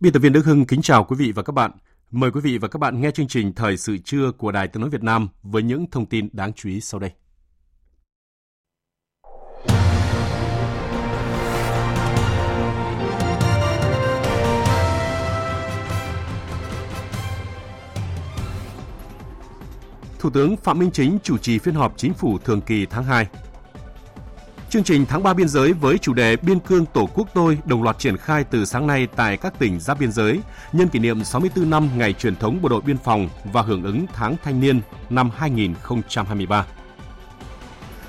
Biên tập viên Đức Hưng kính chào quý vị và các bạn. Mời quý vị và các bạn nghe chương trình Thời sự trưa của Đài Tiếng Nói Việt Nam với những thông tin đáng chú ý sau đây. Thủ tướng Phạm Minh Chính chủ trì phiên họp chính phủ thường kỳ tháng 2 Chương trình tháng 3 biên giới với chủ đề Biên cương Tổ quốc tôi đồng loạt triển khai từ sáng nay tại các tỉnh giáp biên giới nhân kỷ niệm 64 năm ngày truyền thống Bộ đội Biên phòng và hưởng ứng tháng thanh niên năm 2023.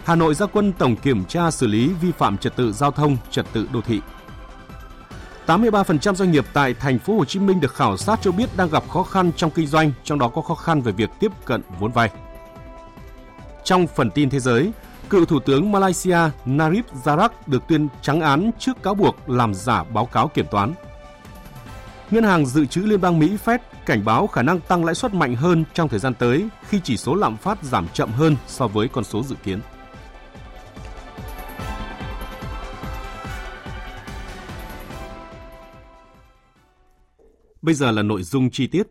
Hà Nội ra quân tổng kiểm tra xử lý vi phạm trật tự giao thông, trật tự đô thị. 83% doanh nghiệp tại thành phố Hồ Chí Minh được khảo sát cho biết đang gặp khó khăn trong kinh doanh, trong đó có khó khăn về việc tiếp cận vốn vay. Trong phần tin thế giới, Cựu Thủ tướng Malaysia Narib Zarak được tuyên trắng án trước cáo buộc làm giả báo cáo kiểm toán. Ngân hàng dự trữ Liên bang Mỹ Fed cảnh báo khả năng tăng lãi suất mạnh hơn trong thời gian tới khi chỉ số lạm phát giảm chậm hơn so với con số dự kiến. Bây giờ là nội dung chi tiết.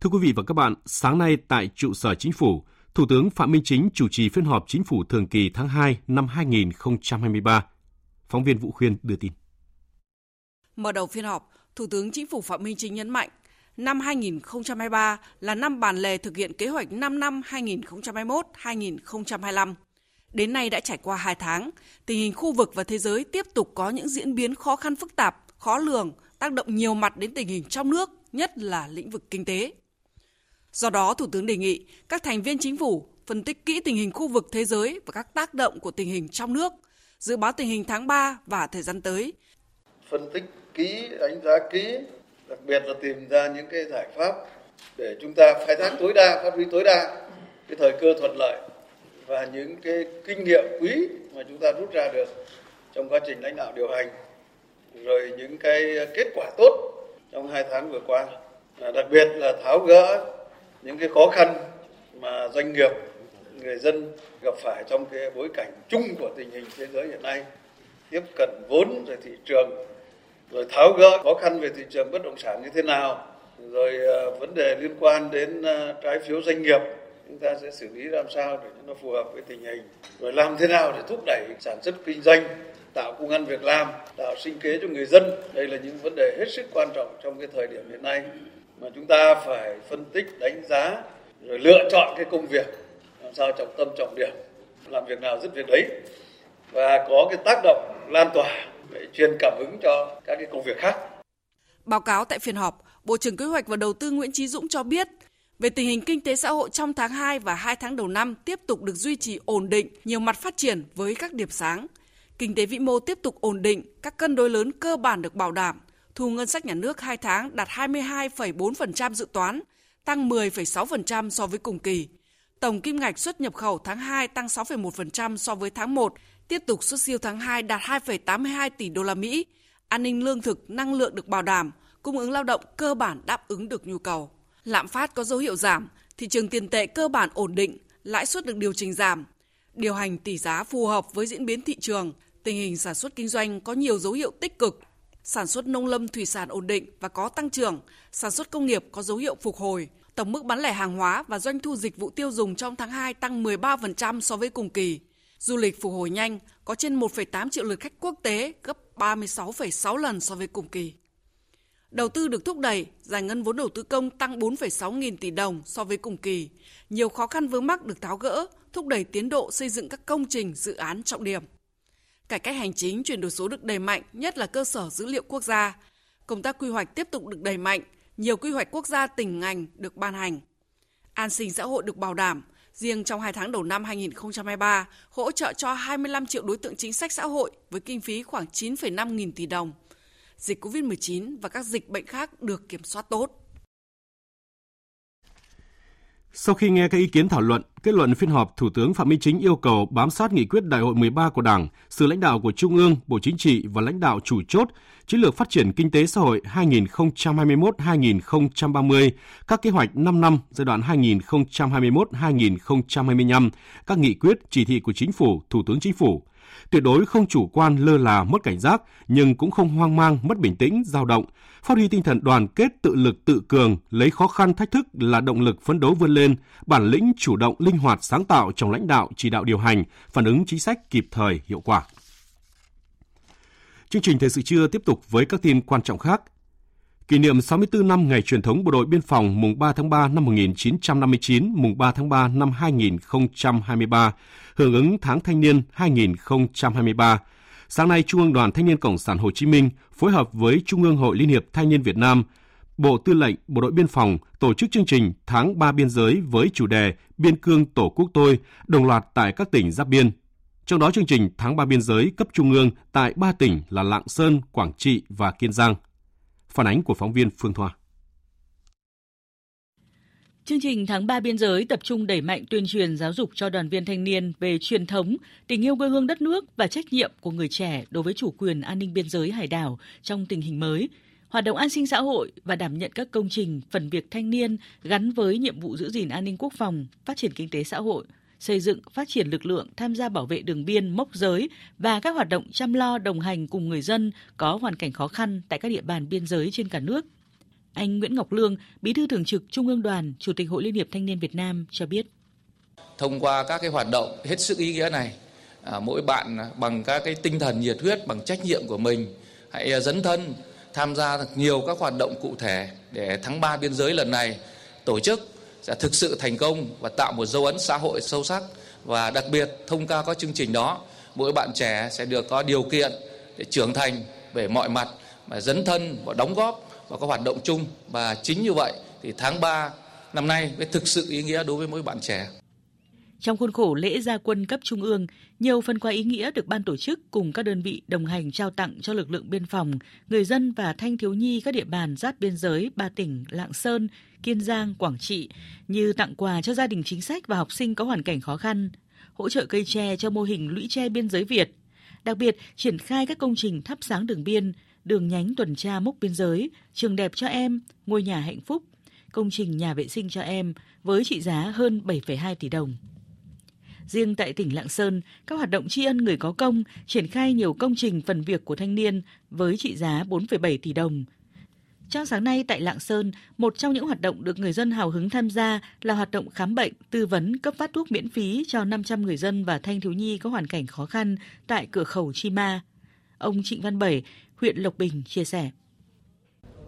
Thưa quý vị và các bạn, sáng nay tại trụ sở chính phủ, Thủ tướng Phạm Minh Chính chủ trì phiên họp chính phủ thường kỳ tháng 2 năm 2023. Phóng viên Vũ Khuyên đưa tin. Mở đầu phiên họp, Thủ tướng Chính phủ Phạm Minh Chính nhấn mạnh, năm 2023 là năm bản lề thực hiện kế hoạch 5 năm 2021-2025. Đến nay đã trải qua 2 tháng, tình hình khu vực và thế giới tiếp tục có những diễn biến khó khăn phức tạp, khó lường, tác động nhiều mặt đến tình hình trong nước, nhất là lĩnh vực kinh tế. Do đó, Thủ tướng đề nghị các thành viên chính phủ phân tích kỹ tình hình khu vực thế giới và các tác động của tình hình trong nước, dự báo tình hình tháng 3 và thời gian tới. Phân tích kỹ, đánh giá kỹ, đặc biệt là tìm ra những cái giải pháp để chúng ta khai thác tối đa, phát huy tối đa cái thời cơ thuận lợi và những cái kinh nghiệm quý mà chúng ta rút ra được trong quá trình lãnh đạo điều hành rồi những cái kết quả tốt trong hai tháng vừa qua đặc biệt là tháo gỡ những cái khó khăn mà doanh nghiệp, người dân gặp phải trong cái bối cảnh chung của tình hình thế giới hiện nay, tiếp cận vốn rồi thị trường, rồi tháo gỡ khó khăn về thị trường bất động sản như thế nào, rồi ờ, vấn đề liên quan đến ờ, trái phiếu doanh nghiệp, chúng ta sẽ xử lý làm sao để nó phù hợp với tình hình, rồi làm thế nào để thúc đẩy sản xuất kinh doanh, tạo công ăn việc làm, tạo sinh kế cho người dân. Đây là những vấn đề hết sức quan trọng trong cái thời điểm hiện nay mà chúng ta phải phân tích đánh giá rồi lựa chọn cái công việc làm sao trọng tâm trọng điểm làm việc nào dứt việc đấy và có cái tác động lan tỏa để truyền cảm hứng cho các cái công việc khác. Báo cáo tại phiên họp, Bộ trưởng Kế hoạch và Đầu tư Nguyễn Chí Dũng cho biết, về tình hình kinh tế xã hội trong tháng 2 và 2 tháng đầu năm tiếp tục được duy trì ổn định, nhiều mặt phát triển với các điểm sáng. Kinh tế vĩ mô tiếp tục ổn định, các cân đối lớn cơ bản được bảo đảm, thu ngân sách nhà nước 2 tháng đạt 22,4% dự toán, tăng 10,6% so với cùng kỳ. Tổng kim ngạch xuất nhập khẩu tháng 2 tăng 6,1% so với tháng 1, tiếp tục xuất siêu tháng 2 đạt 2,82 tỷ đô la Mỹ. An ninh lương thực, năng lượng được bảo đảm, cung ứng lao động cơ bản đáp ứng được nhu cầu. Lạm phát có dấu hiệu giảm, thị trường tiền tệ cơ bản ổn định, lãi suất được điều chỉnh giảm. Điều hành tỷ giá phù hợp với diễn biến thị trường, tình hình sản xuất kinh doanh có nhiều dấu hiệu tích cực, sản xuất nông lâm thủy sản ổn định và có tăng trưởng, sản xuất công nghiệp có dấu hiệu phục hồi. Tổng mức bán lẻ hàng hóa và doanh thu dịch vụ tiêu dùng trong tháng 2 tăng 13% so với cùng kỳ. Du lịch phục hồi nhanh, có trên 1,8 triệu lượt khách quốc tế, gấp 36,6 lần so với cùng kỳ. Đầu tư được thúc đẩy, giải ngân vốn đầu tư công tăng 4,6 nghìn tỷ đồng so với cùng kỳ. Nhiều khó khăn vướng mắc được tháo gỡ, thúc đẩy tiến độ xây dựng các công trình, dự án trọng điểm. Cải cách hành chính chuyển đổi số được đẩy mạnh, nhất là cơ sở dữ liệu quốc gia. Công tác quy hoạch tiếp tục được đẩy mạnh, nhiều quy hoạch quốc gia tỉnh ngành được ban hành. An sinh xã hội được bảo đảm, Riêng trong 2 tháng đầu năm 2023, hỗ trợ cho 25 triệu đối tượng chính sách xã hội với kinh phí khoảng 9,5 nghìn tỷ đồng. Dịch COVID-19 và các dịch bệnh khác được kiểm soát tốt. Sau khi nghe các ý kiến thảo luận, kết luận phiên họp, Thủ tướng Phạm Minh Chính yêu cầu bám sát nghị quyết Đại hội 13 của Đảng, sự lãnh đạo của Trung ương, Bộ Chính trị và lãnh đạo chủ chốt, chiến lược phát triển kinh tế xã hội 2021-2030, các kế hoạch 5 năm giai đoạn 2021-2025, các nghị quyết, chỉ thị của Chính phủ, Thủ tướng Chính phủ, tuyệt đối không chủ quan lơ là mất cảnh giác, nhưng cũng không hoang mang, mất bình tĩnh, dao động phát huy tinh thần đoàn kết, tự lực, tự cường, lấy khó khăn, thách thức là động lực phấn đấu vươn lên, bản lĩnh, chủ động, linh hoạt, sáng tạo trong lãnh đạo, chỉ đạo điều hành, phản ứng chính sách kịp thời, hiệu quả Chương trình Thời sự trưa tiếp tục với các tin quan trọng khác. Kỷ niệm 64 năm ngày truyền thống Bộ đội Biên phòng mùng 3 tháng 3 năm 1959, mùng 3 tháng 3 năm 2023, hưởng ứng tháng thanh niên 2023. Sáng nay, Trung ương Đoàn Thanh niên Cộng sản Hồ Chí Minh phối hợp với Trung ương Hội Liên hiệp Thanh niên Việt Nam, Bộ Tư lệnh Bộ đội Biên phòng tổ chức chương trình Tháng 3 biên giới với chủ đề Biên cương Tổ quốc tôi, đồng loạt tại các tỉnh giáp biên. Trong đó chương trình Tháng 3 biên giới cấp trung ương tại ba tỉnh là Lạng Sơn, Quảng Trị và Kiên Giang. Phản ánh của phóng viên Phương Thoa. Chương trình tháng 3 biên giới tập trung đẩy mạnh tuyên truyền giáo dục cho đoàn viên thanh niên về truyền thống, tình yêu quê hương đất nước và trách nhiệm của người trẻ đối với chủ quyền an ninh biên giới hải đảo trong tình hình mới, hoạt động an sinh xã hội và đảm nhận các công trình phần việc thanh niên gắn với nhiệm vụ giữ gìn an ninh quốc phòng, phát triển kinh tế xã hội, xây dựng, phát triển lực lượng tham gia bảo vệ đường biên, mốc giới và các hoạt động chăm lo đồng hành cùng người dân có hoàn cảnh khó khăn tại các địa bàn biên giới trên cả nước. Anh Nguyễn Ngọc Lương, Bí thư Thường trực Trung ương Đoàn, Chủ tịch Hội Liên hiệp Thanh niên Việt Nam cho biết. Thông qua các cái hoạt động hết sức ý nghĩa này, à, mỗi bạn bằng các cái tinh thần nhiệt huyết, bằng trách nhiệm của mình, hãy dấn thân tham gia nhiều các hoạt động cụ thể để tháng 3 biên giới lần này tổ chức đã thực sự thành công và tạo một dấu ấn xã hội sâu sắc và đặc biệt, thông qua các chương trình đó, mỗi bạn trẻ sẽ được có điều kiện để trưởng thành về mọi mặt, mà dấn thân và đóng góp vào các hoạt động chung và chính như vậy thì tháng 3 năm nay mới thực sự ý nghĩa đối với mỗi bạn trẻ. Trong khuôn khổ lễ gia quân cấp trung ương, nhiều phần quà ý nghĩa được ban tổ chức cùng các đơn vị đồng hành trao tặng cho lực lượng biên phòng, người dân và thanh thiếu nhi các địa bàn giáp biên giới ba tỉnh Lạng Sơn, Kiên Giang, Quảng Trị như tặng quà cho gia đình chính sách và học sinh có hoàn cảnh khó khăn, hỗ trợ cây tre cho mô hình lũy tre biên giới Việt, đặc biệt triển khai các công trình thắp sáng đường biên, đường nhánh tuần tra mốc biên giới, trường đẹp cho em, ngôi nhà hạnh phúc, công trình nhà vệ sinh cho em với trị giá hơn 7,2 tỷ đồng. Riêng tại tỉnh Lạng Sơn, các hoạt động tri ân người có công triển khai nhiều công trình phần việc của thanh niên với trị giá 4,7 tỷ đồng. Trong sáng nay tại Lạng Sơn, một trong những hoạt động được người dân hào hứng tham gia là hoạt động khám bệnh, tư vấn, cấp phát thuốc miễn phí cho 500 người dân và thanh thiếu nhi có hoàn cảnh khó khăn tại cửa khẩu Chi Ma. Ông Trịnh Văn Bảy, huyện Lộc Bình chia sẻ.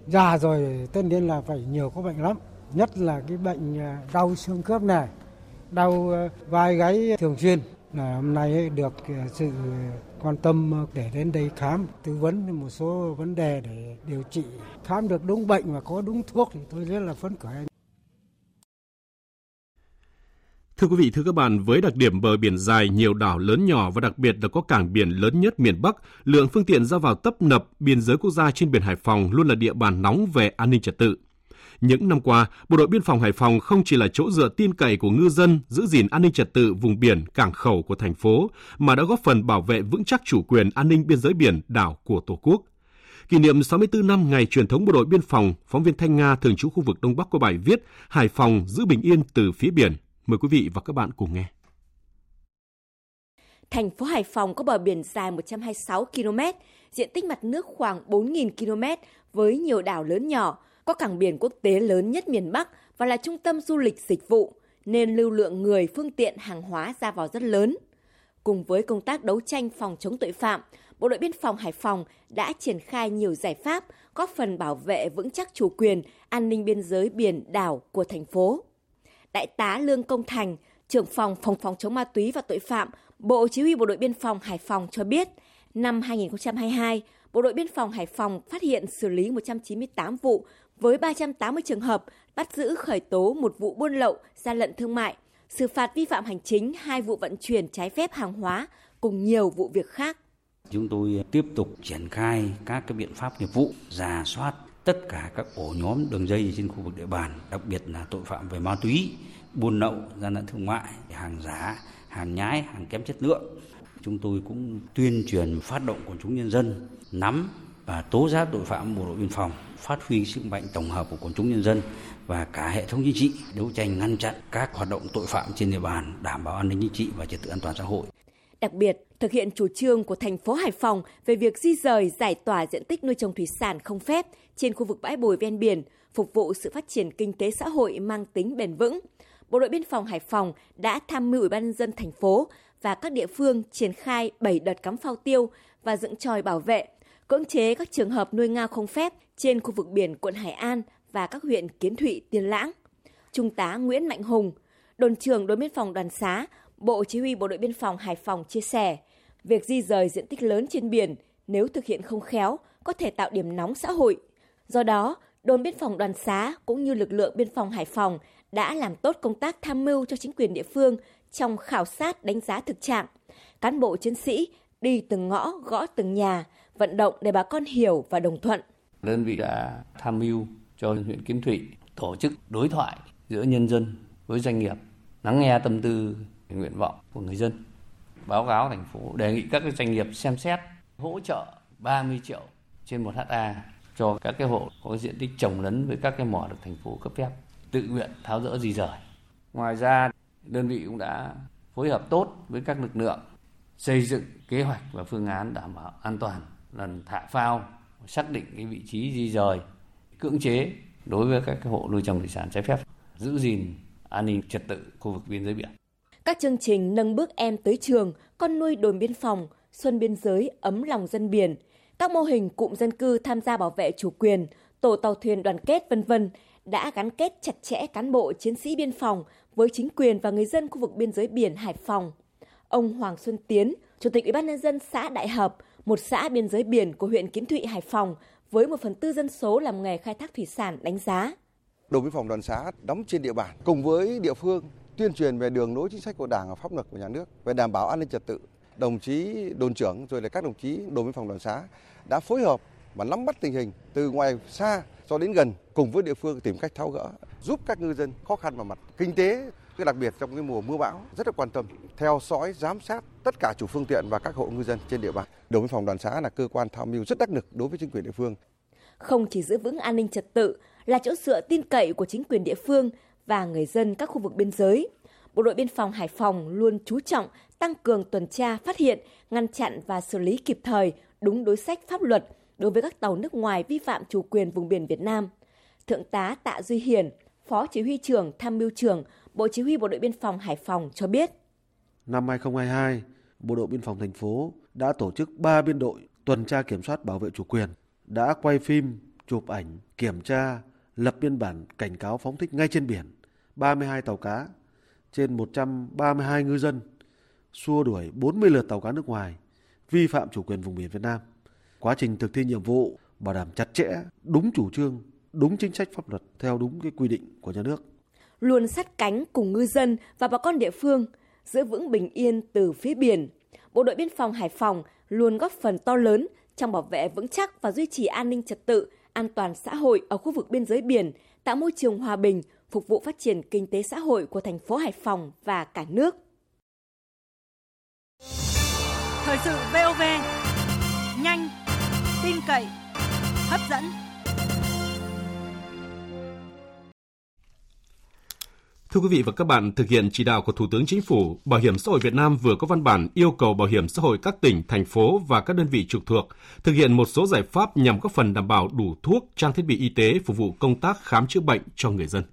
Già rồi tất nhiên là phải nhiều có bệnh lắm, nhất là cái bệnh à, đau xương khớp này, đau ờ, vai gáy thường xuyên. Là hôm nay được ờ, sự quan tâm ờ, để đến đây khám tư vấn một số vấn đề để điều trị. Khám được đúng bệnh và có đúng thuốc thì tôi rất là phấn khởi. Thưa quý vị, thưa các bạn, với đặc điểm bờ biển dài, nhiều đảo lớn nhỏ và đặc biệt là có cảng biển lớn nhất miền Bắc, lượng phương tiện ra vào tấp nập biên giới quốc gia trên biển Hải Phòng luôn là địa bàn nóng về an ninh trật tự. Những năm qua, Bộ đội Biên phòng Hải Phòng không chỉ là chỗ dựa tin cậy của ngư dân giữ gìn an ninh trật tự vùng biển, cảng khẩu của thành phố, mà đã góp phần bảo vệ vững chắc chủ quyền an ninh biên giới biển đảo của Tổ quốc. Kỷ niệm 64 năm ngày truyền thống Bộ đội Biên phòng, phóng viên Thanh Nga thường trú khu vực Đông Bắc có bài viết Hải Phòng giữ bình yên từ phía biển. Mời quý vị và các bạn cùng nghe. Thành phố Hải Phòng có bờ biển dài 126 km, diện tích mặt nước khoảng 4.000 km với nhiều đảo lớn nhỏ, có cảng biển quốc tế lớn nhất miền Bắc và là trung tâm du lịch dịch vụ, nên lưu lượng người, phương tiện, hàng hóa ra vào rất lớn. Cùng với công tác đấu tranh phòng chống tội phạm, Bộ đội Biên phòng Hải Phòng đã triển khai nhiều giải pháp góp phần bảo vệ vững chắc chủ quyền, an ninh biên giới biển đảo của thành phố. Đại tá Lương Công Thành, trưởng phòng phòng phòng chống ma túy và tội phạm, Bộ Chỉ huy Bộ đội Biên phòng Hải Phòng cho biết, Năm 2022, Bộ đội Biên phòng Hải Phòng phát hiện xử lý 198 vụ với 380 trường hợp, bắt giữ khởi tố một vụ buôn lậu, gian lận thương mại, xử phạt vi phạm hành chính hai vụ vận chuyển trái phép hàng hóa cùng nhiều vụ việc khác. Chúng tôi tiếp tục triển khai các cái biện pháp nghiệp vụ, giả soát tất cả các ổ nhóm đường dây trên khu vực địa bàn, đặc biệt là tội phạm về ma túy, buôn lậu, gian lận thương mại, hàng giả, hàng nhái, hàng kém chất lượng. Chúng tôi cũng tuyên truyền phát động quần chúng nhân dân nắm và tố giác tội phạm bộ đội biên phòng, phát huy sức mạnh tổng hợp của quần chúng nhân dân và cả hệ thống chính trị đấu tranh ngăn chặn các hoạt động tội phạm trên địa bàn, đảm bảo an ninh chính trị và trật tự an toàn xã hội. Đặc biệt, thực hiện chủ trương của thành phố Hải Phòng về việc di rời giải tỏa diện tích nuôi trồng thủy sản không phép trên khu vực bãi bồi ven biển, phục vụ sự phát triển kinh tế xã hội mang tính bền vững. Bộ đội biên phòng Hải Phòng đã tham mưu Ủy ban nhân dân thành phố và các địa phương triển khai 7 đợt cắm phao tiêu và dựng tròi bảo vệ, cưỡng chế các trường hợp nuôi ngao không phép trên khu vực biển quận Hải An và các huyện Kiến Thụy, Tiên Lãng. Trung tá Nguyễn Mạnh Hùng, đồn trưởng đồn biên phòng Đoàn Xá, Bộ Chỉ huy Bộ đội Biên phòng Hải Phòng chia sẻ, việc di rời diện tích lớn trên biển nếu thực hiện không khéo có thể tạo điểm nóng xã hội. Do đó, đồn biên phòng Đoàn Xá cũng như lực lượng biên phòng Hải Phòng đã làm tốt công tác tham mưu cho chính quyền địa phương trong khảo sát đánh giá thực trạng. Cán bộ chiến sĩ đi từng ngõ, gõ từng nhà, vận động để bà con hiểu và đồng thuận. Đơn vị đã tham mưu cho huyện Kiến Thụy tổ chức đối thoại giữa nhân dân với doanh nghiệp, lắng nghe tâm tư, nguyện vọng của người dân. Báo cáo thành phố đề nghị các doanh nghiệp xem xét hỗ trợ 30 triệu trên một ha cho các cái hộ có diện tích trồng lấn với các cái mỏ được thành phố cấp phép tự nguyện tháo rỡ di rời. Ngoài ra, đơn vị cũng đã phối hợp tốt với các lực lượng xây dựng kế hoạch và phương án đảm bảo an toàn lần thả phao xác định cái vị trí di rời cưỡng chế đối với các hộ nuôi trồng thủy sản trái phép giữ gìn an ninh trật tự khu vực biên giới biển các chương trình nâng bước em tới trường con nuôi đồn biên phòng xuân biên giới ấm lòng dân biển các mô hình cụm dân cư tham gia bảo vệ chủ quyền tổ tàu thuyền đoàn kết vân vân đã gắn kết chặt chẽ cán bộ chiến sĩ biên phòng với chính quyền và người dân khu vực biên giới biển Hải Phòng. Ông Hoàng Xuân Tiến, Chủ tịch Ủy ban nhân dân xã Đại Hợp, một xã biên giới biển của huyện Kiến Thụy, Hải Phòng, với một phần tư dân số làm nghề khai thác thủy sản đánh giá. Đồn biên phòng đoàn xã đóng trên địa bàn cùng với địa phương tuyên truyền về đường lối chính sách của Đảng và pháp luật của nhà nước về đảm bảo an ninh trật tự. Đồng chí đồn trưởng rồi là các đồng chí đồn biên phòng đoàn xã đã phối hợp và nắm bắt tình hình từ ngoài xa cho đến gần cùng với địa phương tìm cách tháo gỡ giúp các ngư dân khó khăn vào mặt kinh tế cái đặc biệt trong cái mùa mưa bão rất là quan tâm theo dõi giám sát tất cả chủ phương tiện và các hộ ngư dân trên địa bàn đồn biên phòng đoàn xã là cơ quan tham mưu rất đắc lực đối với chính quyền địa phương không chỉ giữ vững an ninh trật tự là chỗ dựa tin cậy của chính quyền địa phương và người dân các khu vực biên giới Bộ đội biên phòng Hải Phòng luôn chú trọng tăng cường tuần tra, phát hiện, ngăn chặn và xử lý kịp thời đúng đối sách pháp luật đối với các tàu nước ngoài vi phạm chủ quyền vùng biển Việt Nam. Thượng tá Tạ Duy Hiền, Phó Chỉ huy trưởng Tham mưu trưởng Bộ Chỉ huy Bộ đội Biên phòng Hải Phòng cho biết. Năm 2022, Bộ đội Biên phòng thành phố đã tổ chức 3 biên đội tuần tra kiểm soát bảo vệ chủ quyền, đã quay phim, chụp ảnh, kiểm tra, lập biên bản cảnh cáo phóng thích ngay trên biển 32 tàu cá trên 132 ngư dân, xua đuổi 40 lượt tàu cá nước ngoài vi phạm chủ quyền vùng biển Việt Nam. Quá trình thực thi nhiệm vụ bảo đảm chặt chẽ, đúng chủ trương, đúng chính sách pháp luật theo đúng cái quy định của nhà nước. Luôn sát cánh cùng ngư dân và bà con địa phương, giữ vững bình yên từ phía biển. Bộ đội biên phòng Hải Phòng luôn góp phần to lớn trong bảo vệ vững chắc và duy trì an ninh trật tự, an toàn xã hội ở khu vực biên giới biển, tạo môi trường hòa bình, phục vụ phát triển kinh tế xã hội của thành phố Hải Phòng và cả nước. Thời sự VOV nhanh, tin cậy, hấp dẫn. Thưa quý vị và các bạn, thực hiện chỉ đạo của Thủ tướng Chính phủ, Bảo hiểm xã hội Việt Nam vừa có văn bản yêu cầu Bảo hiểm xã hội các tỉnh, thành phố và các đơn vị trực thuộc thực hiện một số giải pháp nhằm góp phần đảm bảo đủ thuốc, trang thiết bị y tế phục vụ công tác khám chữa bệnh cho người dân.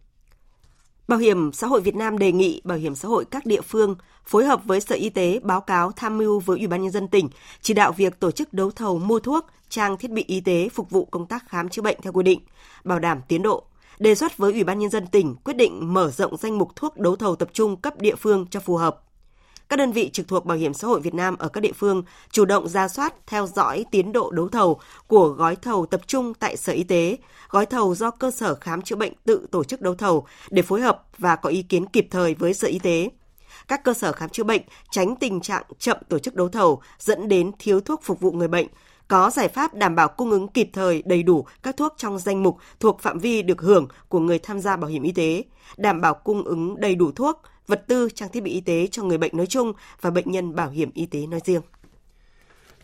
Bảo hiểm xã hội Việt Nam đề nghị bảo hiểm xã hội các địa phương phối hợp với Sở Y tế báo cáo tham mưu với Ủy ban nhân dân tỉnh chỉ đạo việc tổ chức đấu thầu mua thuốc, trang thiết bị y tế phục vụ công tác khám chữa bệnh theo quy định, bảo đảm tiến độ. Đề xuất với Ủy ban nhân dân tỉnh quyết định mở rộng danh mục thuốc đấu thầu tập trung cấp địa phương cho phù hợp. các đơn vị trực thuộc Bảo hiểm xã hội Việt Nam ở các địa phương chủ động ra soát, theo dõi tiến độ đấu thầu của gói thầu tập trung tại Sở Y tế, gói thầu do cơ sở khám chữa bệnh tự tổ chức đấu thầu để phối hợp và có ý kiến kịp thời với Sở Y tế các cơ sở khám chữa bệnh tránh tình trạng chậm tổ chức đấu thầu dẫn đến thiếu thuốc phục vụ người bệnh, có giải pháp đảm bảo cung ứng kịp thời đầy đủ các thuốc trong danh mục thuộc phạm vi được hưởng của người tham gia bảo hiểm y tế, đảm bảo cung ứng đầy đủ thuốc, vật tư, trang thiết bị y tế cho người bệnh nói chung và bệnh nhân bảo hiểm y tế nói riêng.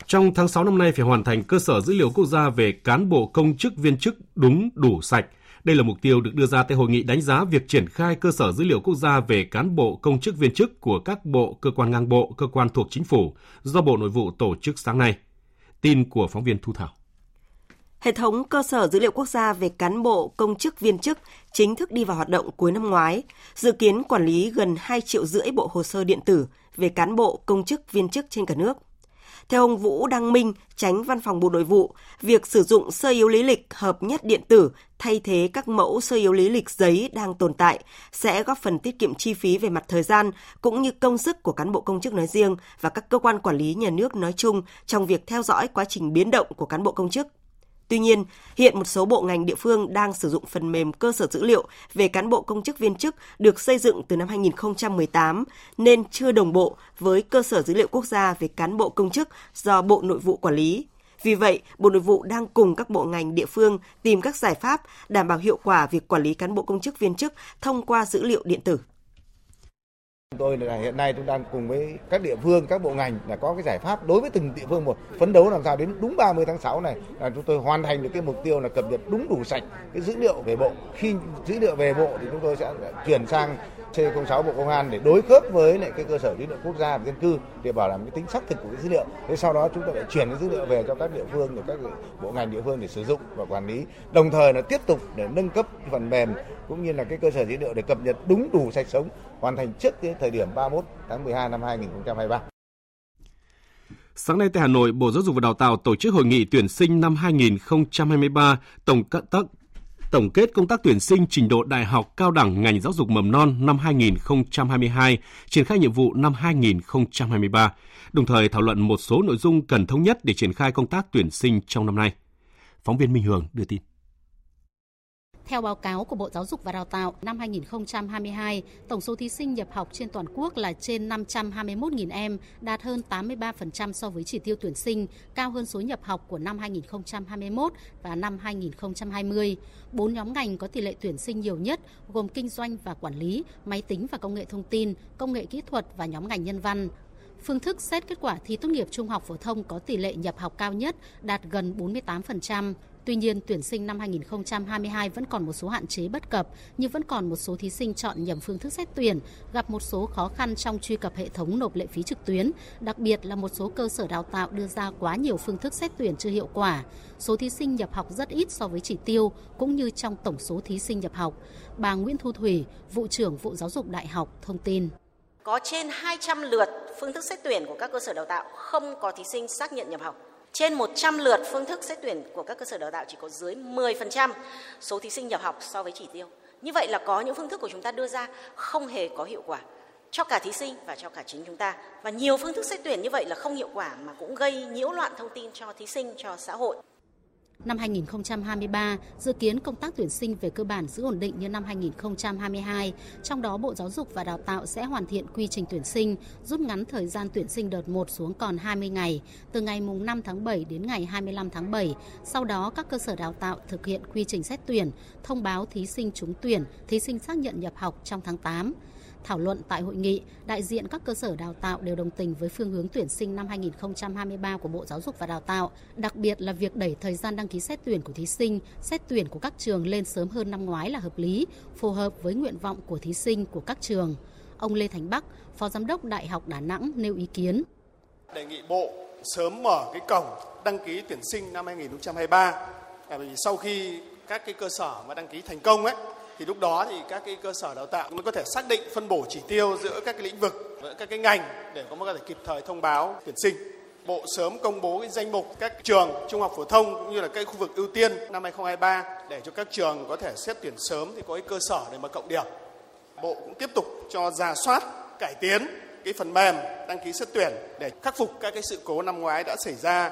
Trong tháng 6 năm nay phải hoàn thành cơ sở dữ liệu quốc gia về cán bộ công chức viên chức đúng đủ sạch. Đây là mục tiêu được đưa ra tại hội nghị đánh giá việc triển khai cơ sở dữ liệu quốc gia về cán bộ công chức viên chức của các bộ, cơ quan ngang bộ, cơ quan thuộc chính phủ do Bộ Nội vụ tổ chức sáng nay. Tin của phóng viên Thu Thảo. Hệ thống cơ sở dữ liệu quốc gia về cán bộ, công chức, viên chức chính thức đi vào hoạt động cuối năm ngoái, dự kiến quản lý gần 2 triệu rưỡi bộ hồ sơ điện tử về cán bộ, công chức, viên chức trên cả nước. Theo ông Vũ Đăng Minh, tránh văn phòng Bộ Nội vụ, việc sử dụng sơ yếu lý lịch hợp nhất điện tử thay thế các mẫu sơ yếu lý lịch giấy đang tồn tại sẽ góp phần tiết kiệm chi phí về mặt thời gian cũng như công sức của cán bộ công chức nói riêng và các cơ quan quản lý nhà nước nói chung trong việc theo dõi quá trình biến động của cán bộ công chức. Tuy nhiên, hiện một số bộ ngành địa phương đang sử dụng phần mềm cơ sở dữ liệu về cán bộ công chức viên chức được xây dựng từ năm 2018 nên chưa đồng bộ với cơ sở dữ liệu quốc gia về cán bộ công chức do Bộ Nội vụ quản lý. Vì vậy, Bộ Nội vụ đang cùng các bộ ngành địa phương tìm các giải pháp đảm bảo hiệu quả việc quản lý cán bộ công chức viên chức thông qua dữ liệu điện tử chúng Tôi là hiện nay chúng đang cùng với các địa phương, các bộ ngành là có cái giải pháp đối với từng địa phương một phấn đấu làm sao đến đúng 30 tháng 6 này là chúng tôi hoàn thành được cái mục tiêu là cập nhật đúng đủ sạch cái dữ liệu về bộ. Khi dữ liệu về bộ thì chúng tôi sẽ chuyển sang C06 Bộ Công an để đối khớp với lại cái cơ sở dữ liệu quốc gia về dân cư để bảo đảm cái tính xác thực của cái dữ liệu. Thế sau đó chúng ta lại chuyển cái dữ liệu về cho các địa phương để các bộ ngành địa phương để sử dụng và quản lý. Đồng thời là tiếp tục để nâng cấp phần mềm cũng như là cái cơ sở dữ liệu để cập nhật đúng đủ sạch sống hoàn thành trước cái thời điểm 31 tháng 12 năm 2023. Sáng nay tại Hà Nội, Bộ Giáo dục và Đào tạo tổ chức hội nghị tuyển sinh năm 2023 tổng tác tổng kết công tác tuyển sinh trình độ đại học cao đẳng ngành giáo dục mầm non năm 2022, triển khai nhiệm vụ năm 2023, đồng thời thảo luận một số nội dung cần thống nhất để triển khai công tác tuyển sinh trong năm nay. Phóng viên Minh Hường đưa tin. Theo báo cáo của Bộ Giáo dục và Đào tạo, năm 2022, tổng số thí sinh nhập học trên toàn quốc là trên 521.000 em, đạt hơn 83% so với chỉ tiêu tuyển sinh, cao hơn số nhập học của năm 2021 và năm 2020. Bốn nhóm ngành có tỷ lệ tuyển sinh nhiều nhất gồm kinh doanh và quản lý, máy tính và công nghệ thông tin, công nghệ kỹ thuật và nhóm ngành nhân văn. Phương thức xét kết quả thi tốt nghiệp trung học phổ thông có tỷ lệ nhập học cao nhất đạt gần 48%. Tuy nhiên, tuyển sinh năm 2022 vẫn còn một số hạn chế bất cập, như vẫn còn một số thí sinh chọn nhầm phương thức xét tuyển, gặp một số khó khăn trong truy cập hệ thống nộp lệ phí trực tuyến, đặc biệt là một số cơ sở đào tạo đưa ra quá nhiều phương thức xét tuyển chưa hiệu quả. Số thí sinh nhập học rất ít so với chỉ tiêu, cũng như trong tổng số thí sinh nhập học. Bà Nguyễn Thu Thủy, vụ trưởng vụ giáo dục đại học, thông tin có trên 200 lượt phương thức xét tuyển của các cơ sở đào tạo không có thí sinh xác nhận nhập học. Trên 100 lượt phương thức xét tuyển của các cơ sở đào tạo chỉ có dưới 10% số thí sinh nhập học so với chỉ tiêu. Như vậy là có những phương thức của chúng ta đưa ra không hề có hiệu quả cho cả thí sinh và cho cả chính chúng ta. Và nhiều phương thức xét tuyển như vậy là không hiệu quả mà cũng gây nhiễu loạn thông tin cho thí sinh, cho xã hội. Năm 2023, dự kiến công tác tuyển sinh về cơ bản giữ ổn định như năm 2022, trong đó Bộ Giáo dục và Đào tạo sẽ hoàn thiện quy trình tuyển sinh, rút ngắn thời gian tuyển sinh đợt 1 xuống còn 20 ngày, từ ngày 5 tháng 7 đến ngày 25 tháng 7. Sau đó, các cơ sở đào tạo thực hiện quy trình xét tuyển, thông báo thí sinh trúng tuyển, thí sinh xác nhận nhập học trong tháng 8. Thảo luận tại hội nghị, đại diện các cơ sở đào tạo đều đồng tình với phương hướng tuyển sinh năm 2023 của Bộ Giáo dục và Đào tạo, đặc biệt là việc đẩy thời gian đăng ký xét tuyển của thí sinh, xét tuyển của các trường lên sớm hơn năm ngoái là hợp lý, phù hợp với nguyện vọng của thí sinh của các trường. Ông Lê Thành Bắc, Phó Giám đốc Đại học Đà Nẵng nêu ý kiến. Đề nghị Bộ sớm mở cái cổng đăng ký tuyển sinh năm 2023. Bởi vì sau khi các cái cơ sở mà đăng ký thành công ấy thì lúc đó thì các cái cơ sở đào tạo mới có thể xác định phân bổ chỉ tiêu giữa các cái lĩnh vực với các cái ngành để có thể kịp thời thông báo tuyển sinh Bộ sớm công bố cái danh mục các trường trung học phổ thông cũng như là các khu vực ưu tiên năm 2023 để cho các trường có thể xét tuyển sớm thì có cái cơ sở để mà cộng điểm. Bộ cũng tiếp tục cho ra soát, cải tiến cái phần mềm đăng ký xét tuyển để khắc phục các cái sự cố năm ngoái đã xảy ra.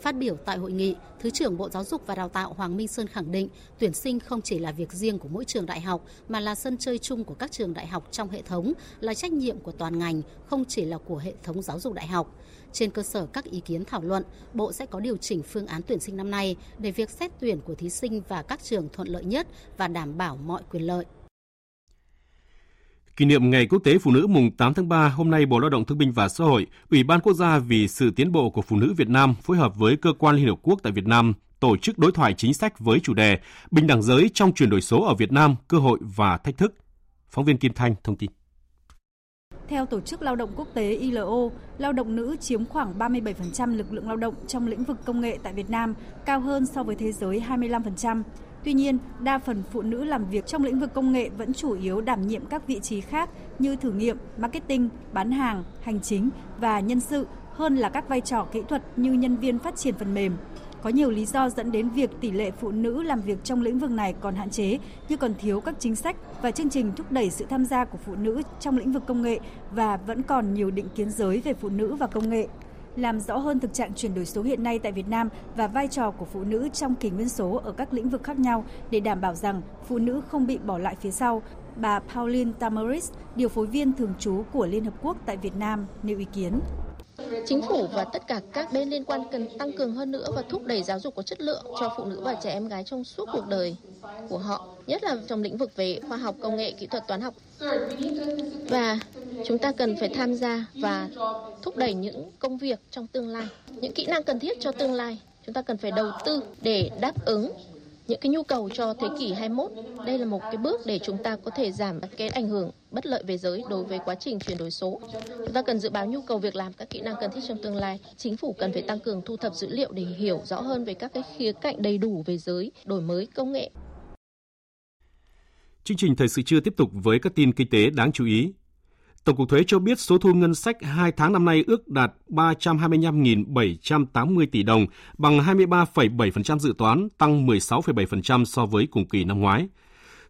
Phát biểu tại hội nghị, Thứ trưởng Bộ Giáo dục và Đào tạo Hoàng Minh Sơn khẳng định tuyển sinh không chỉ là việc riêng của mỗi trường đại học mà là sân chơi chung của các trường đại học trong hệ thống, là trách nhiệm của toàn ngành, không chỉ là của hệ thống giáo dục đại học. Trên cơ sở các ý kiến thảo luận, Bộ sẽ có điều chỉnh phương án tuyển sinh năm nay để việc xét tuyển của thí sinh và các trường thuận lợi nhất và đảm bảo mọi quyền lợi. Kỷ niệm Ngày Quốc tế Phụ nữ mùng 8 tháng 3, hôm nay Bộ Lao động Thương binh và Xã hội, Ủy ban Quốc gia vì sự tiến bộ của phụ nữ Việt Nam phối hợp với Cơ quan Liên Hợp Quốc tại Việt Nam tổ chức đối thoại chính sách với chủ đề Bình đẳng giới trong chuyển đổi số ở Việt Nam, cơ hội và thách thức. Phóng viên Kim Thanh thông tin. Theo Tổ chức Lao động Quốc tế ILO, lao động nữ chiếm khoảng 37% lực lượng lao động trong lĩnh vực công nghệ tại Việt Nam, cao hơn so với thế giới 25%. Tuy nhiên, đa phần phụ nữ làm việc trong lĩnh vực công nghệ vẫn chủ yếu đảm nhiệm các vị trí khác như thử nghiệm, marketing, bán hàng, hành chính và nhân sự hơn là các vai trò kỹ thuật như nhân viên phát triển phần mềm. Có nhiều lý do dẫn đến việc tỷ lệ phụ nữ làm việc trong lĩnh vực này còn hạn chế, như còn thiếu các chính sách và chương trình thúc đẩy sự tham gia của phụ nữ trong lĩnh vực công nghệ và vẫn còn nhiều định kiến giới về phụ nữ và công nghệ làm rõ hơn thực trạng chuyển đổi số hiện nay tại Việt Nam và vai trò của phụ nữ trong kỷ nguyên số ở các lĩnh vực khác nhau để đảm bảo rằng phụ nữ không bị bỏ lại phía sau. Bà Pauline Tamaris, điều phối viên thường trú của Liên Hợp Quốc tại Việt Nam, nêu ý kiến. Chính phủ và tất cả các bên liên quan cần tăng cường hơn nữa và thúc đẩy giáo dục có chất lượng cho phụ nữ và trẻ em gái trong suốt cuộc đời của họ, nhất là trong lĩnh vực về khoa học, công nghệ, kỹ thuật, toán học. Và chúng ta cần phải tham gia và thúc đẩy những công việc trong tương lai, những kỹ năng cần thiết cho tương lai. Chúng ta cần phải đầu tư để đáp ứng những cái nhu cầu cho thế kỷ 21. Đây là một cái bước để chúng ta có thể giảm cái ảnh hưởng bất lợi về giới đối với quá trình chuyển đổi số. Chúng ta cần dự báo nhu cầu việc làm các kỹ năng cần thiết trong tương lai. Chính phủ cần phải tăng cường thu thập dữ liệu để hiểu rõ hơn về các cái khía cạnh đầy đủ về giới, đổi mới công nghệ. Chương trình thời sự trưa tiếp tục với các tin kinh tế đáng chú ý. Tổng cục Thuế cho biết số thu ngân sách 2 tháng năm nay ước đạt 325.780 tỷ đồng, bằng 23,7% dự toán, tăng 16,7% so với cùng kỳ năm ngoái.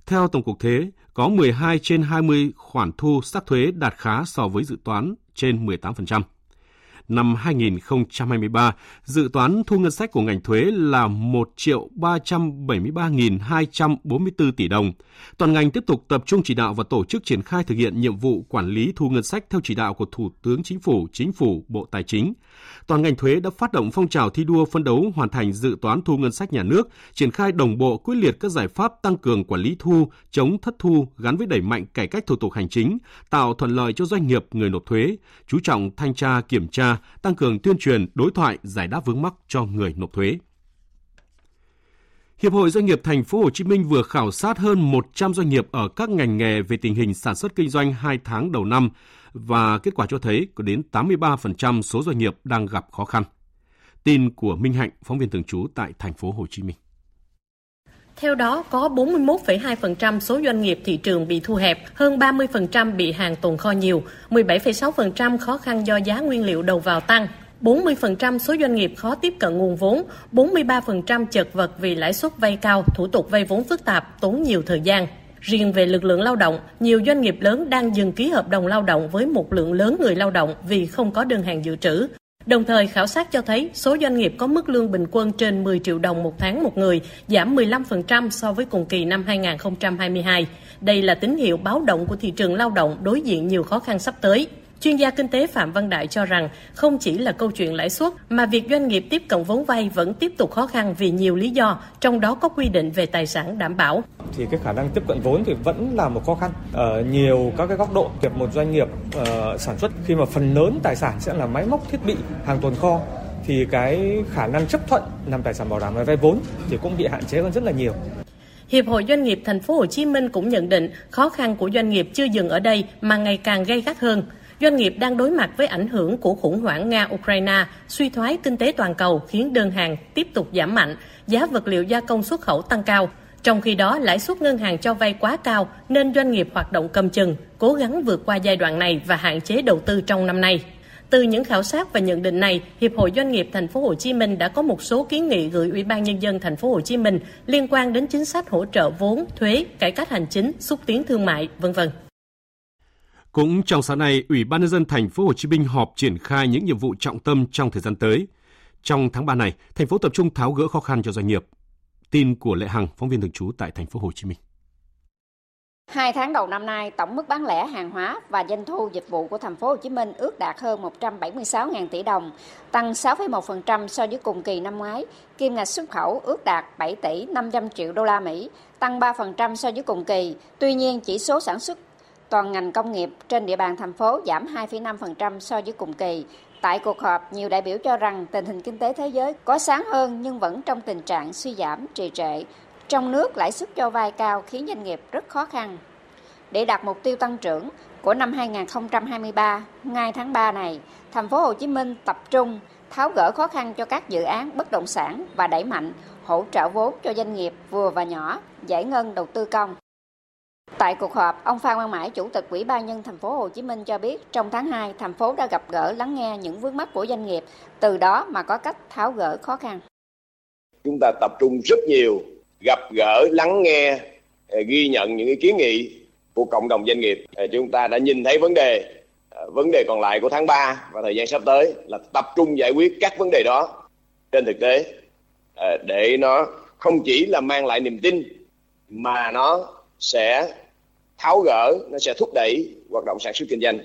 Theo Tổng cục Thuế, có 12 trên 20 khoản thu sắc thuế đạt khá so với dự toán trên 18% năm 2023, dự toán thu ngân sách của ngành thuế là 1 triệu 373.244 tỷ đồng. Toàn ngành tiếp tục tập trung chỉ đạo và tổ chức triển khai thực hiện nhiệm vụ quản lý thu ngân sách theo chỉ đạo của Thủ tướng Chính phủ, Chính phủ, Bộ Tài chính. Toàn ngành thuế đã phát động phong trào thi đua phân đấu hoàn thành dự toán thu ngân sách nhà nước, triển khai đồng bộ quyết liệt các giải pháp tăng cường quản lý thu, chống thất thu gắn với đẩy mạnh cải cách thủ tục hành chính, tạo thuận lợi cho doanh nghiệp người nộp thuế, chú trọng thanh tra kiểm tra tăng cường tuyên truyền, đối thoại, giải đáp vướng mắc cho người nộp thuế. Hiệp hội Doanh nghiệp Thành phố Hồ Chí Minh vừa khảo sát hơn 100 doanh nghiệp ở các ngành nghề về tình hình sản xuất kinh doanh 2 tháng đầu năm và kết quả cho thấy có đến 83% số doanh nghiệp đang gặp khó khăn. Tin của Minh Hạnh, phóng viên thường trú tại Thành phố Hồ Chí Minh. Theo đó, có 41,2% số doanh nghiệp thị trường bị thu hẹp, hơn 30% bị hàng tồn kho nhiều, 17,6% khó khăn do giá nguyên liệu đầu vào tăng, 40% số doanh nghiệp khó tiếp cận nguồn vốn, 43% chật vật vì lãi suất vay cao, thủ tục vay vốn phức tạp, tốn nhiều thời gian. Riêng về lực lượng lao động, nhiều doanh nghiệp lớn đang dừng ký hợp đồng lao động với một lượng lớn người lao động vì không có đơn hàng dự trữ. Đồng thời, khảo sát cho thấy số doanh nghiệp có mức lương bình quân trên 10 triệu đồng một tháng một người, giảm 15% so với cùng kỳ năm 2022. Đây là tín hiệu báo động của thị trường lao động đối diện nhiều khó khăn sắp tới. Chuyên gia kinh tế Phạm Văn Đại cho rằng không chỉ là câu chuyện lãi suất mà việc doanh nghiệp tiếp cận vốn vay vẫn tiếp tục khó khăn vì nhiều lý do, trong đó có quy định về tài sản đảm bảo. Thì cái khả năng tiếp cận vốn thì vẫn là một khó khăn ở nhiều các cái góc độ. Việc một doanh nghiệp uh, sản xuất khi mà phần lớn tài sản sẽ là máy móc thiết bị, hàng tồn kho thì cái khả năng chấp thuận làm tài sản bảo đảm và vay vốn thì cũng bị hạn chế hơn rất là nhiều. Hiệp hội Doanh nghiệp Thành phố Hồ Chí Minh cũng nhận định khó khăn của doanh nghiệp chưa dừng ở đây mà ngày càng gây gắt hơn doanh nghiệp đang đối mặt với ảnh hưởng của khủng hoảng Nga-Ukraine, suy thoái kinh tế toàn cầu khiến đơn hàng tiếp tục giảm mạnh, giá vật liệu gia công xuất khẩu tăng cao. Trong khi đó, lãi suất ngân hàng cho vay quá cao nên doanh nghiệp hoạt động cầm chừng, cố gắng vượt qua giai đoạn này và hạn chế đầu tư trong năm nay. Từ những khảo sát và nhận định này, Hiệp hội Doanh nghiệp Thành phố Hồ Chí Minh đã có một số kiến nghị gửi Ủy ban nhân dân Thành phố Hồ Chí Minh liên quan đến chính sách hỗ trợ vốn, thuế, cải cách hành chính, xúc tiến thương mại, vân vân. Cũng trong sáng nay, Ủy ban nhân dân thành phố Hồ Chí Minh họp triển khai những nhiệm vụ trọng tâm trong thời gian tới. Trong tháng 3 này, thành phố tập trung tháo gỡ khó khăn cho doanh nghiệp. Tin của Lệ Hằng, phóng viên thường trú tại thành phố Hồ Chí Minh. Hai tháng đầu năm nay, tổng mức bán lẻ hàng hóa và doanh thu dịch vụ của thành phố Hồ Chí Minh ước đạt hơn 176.000 tỷ đồng, tăng 6,1% so với cùng kỳ năm ngoái. Kim ngạch xuất khẩu ước đạt 7 tỷ 500 triệu đô la Mỹ, tăng 3% so với cùng kỳ. Tuy nhiên, chỉ số sản xuất toàn ngành công nghiệp trên địa bàn thành phố giảm 2,5% so với cùng kỳ. Tại cuộc họp, nhiều đại biểu cho rằng tình hình kinh tế thế giới có sáng hơn nhưng vẫn trong tình trạng suy giảm, trì trệ. Trong nước, lãi suất cho vay cao khiến doanh nghiệp rất khó khăn. Để đạt mục tiêu tăng trưởng của năm 2023, ngay tháng 3 này, thành phố Hồ Chí Minh tập trung tháo gỡ khó khăn cho các dự án bất động sản và đẩy mạnh hỗ trợ vốn cho doanh nghiệp vừa và nhỏ, giải ngân đầu tư công. Tại cuộc họp, ông Phan Văn Mãi, Chủ tịch Ủy ban nhân thành phố Hồ Chí Minh cho biết, trong tháng 2, thành phố đã gặp gỡ lắng nghe những vướng mắt của doanh nghiệp, từ đó mà có cách tháo gỡ khó khăn. Chúng ta tập trung rất nhiều gặp gỡ, lắng nghe, ờ, ghi nhận những ý kiến nghị của cộng đồng doanh nghiệp. Ờ, chúng ta đã nhìn thấy vấn đề, ờ, vấn đề còn lại của tháng 3 và thời gian sắp tới là tập trung giải quyết các vấn đề đó trên thực tế để nó không chỉ là mang lại niềm tin mà nó sẽ tháo gỡ, nó sẽ thúc đẩy hoạt động sản xuất kinh doanh.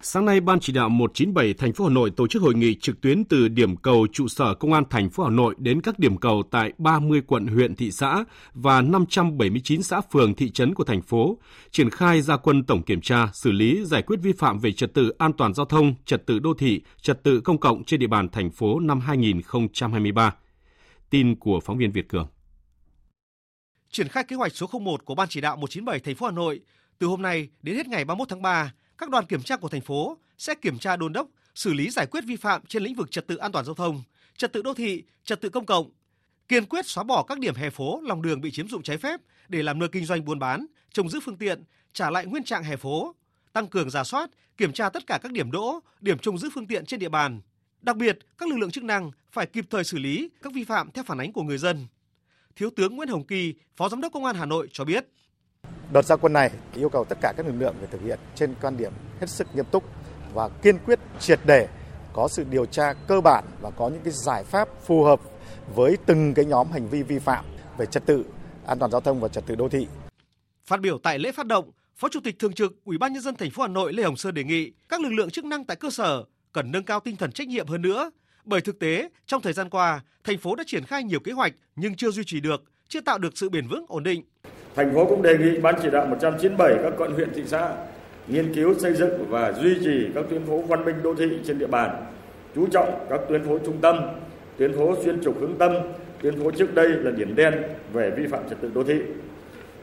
Sáng nay, Ban chỉ đạo 197 thành phố Hà Nội tổ chức hội nghị trực tuyến từ điểm cầu trụ sở Công an thành phố Hà Nội đến các điểm cầu tại 30 quận huyện thị xã và 579 xã phường thị trấn của thành phố, triển khai gia quân tổng kiểm tra, xử lý giải quyết vi phạm về trật tự an toàn giao thông, trật tự đô thị, trật tự công cộng trên địa bàn thành phố năm 2023. Tin của phóng viên Việt Cường. Triển khai kế hoạch số 01 của Ban chỉ đạo 197 thành phố Hà Nội, từ hôm nay đến hết ngày 31 tháng 3, các đoàn kiểm tra của thành phố sẽ kiểm tra đôn đốc, xử lý giải quyết vi phạm trên lĩnh vực trật tự an toàn giao thông, trật tự đô thị, trật tự công cộng, kiên quyết xóa bỏ các điểm hè phố, lòng đường bị chiếm dụng trái phép để làm nơi kinh doanh buôn bán, trông giữ phương tiện, trả lại nguyên trạng hè phố, tăng cường giả soát, kiểm tra tất cả các điểm đỗ, điểm trông giữ phương tiện trên địa bàn. Đặc biệt, các lực lượng chức năng phải kịp thời xử lý các vi phạm theo phản ánh của người dân. Thiếu tướng Nguyễn Hồng Kỳ, Phó Giám đốc Công an Hà Nội cho biết. Đợt gia quân này yêu cầu tất cả các lực lượng phải thực hiện trên quan điểm hết sức nghiêm túc và kiên quyết triệt để có sự điều tra cơ bản và có những cái giải pháp phù hợp với từng cái nhóm hành vi vi phạm về trật tự an toàn giao thông và trật tự đô thị. Phát biểu tại lễ phát động, Phó Chủ tịch thường trực Ủy ban nhân dân thành phố Hà Nội Lê Hồng Sơn đề nghị các lực lượng chức năng tại cơ sở cần nâng cao tinh thần trách nhiệm hơn nữa, bởi thực tế trong thời gian qua, thành phố đã triển khai nhiều kế hoạch nhưng chưa duy trì được, chưa tạo được sự bền vững ổn định Thành phố cũng đề nghị Ban chỉ đạo 197 các quận huyện thị xã nghiên cứu xây dựng và duy trì các tuyến phố văn minh đô thị trên địa bàn, chú trọng các tuyến phố trung tâm, tuyến phố xuyên trục hướng tâm, tuyến phố trước đây là điểm đen về vi phạm trật tự đô thị.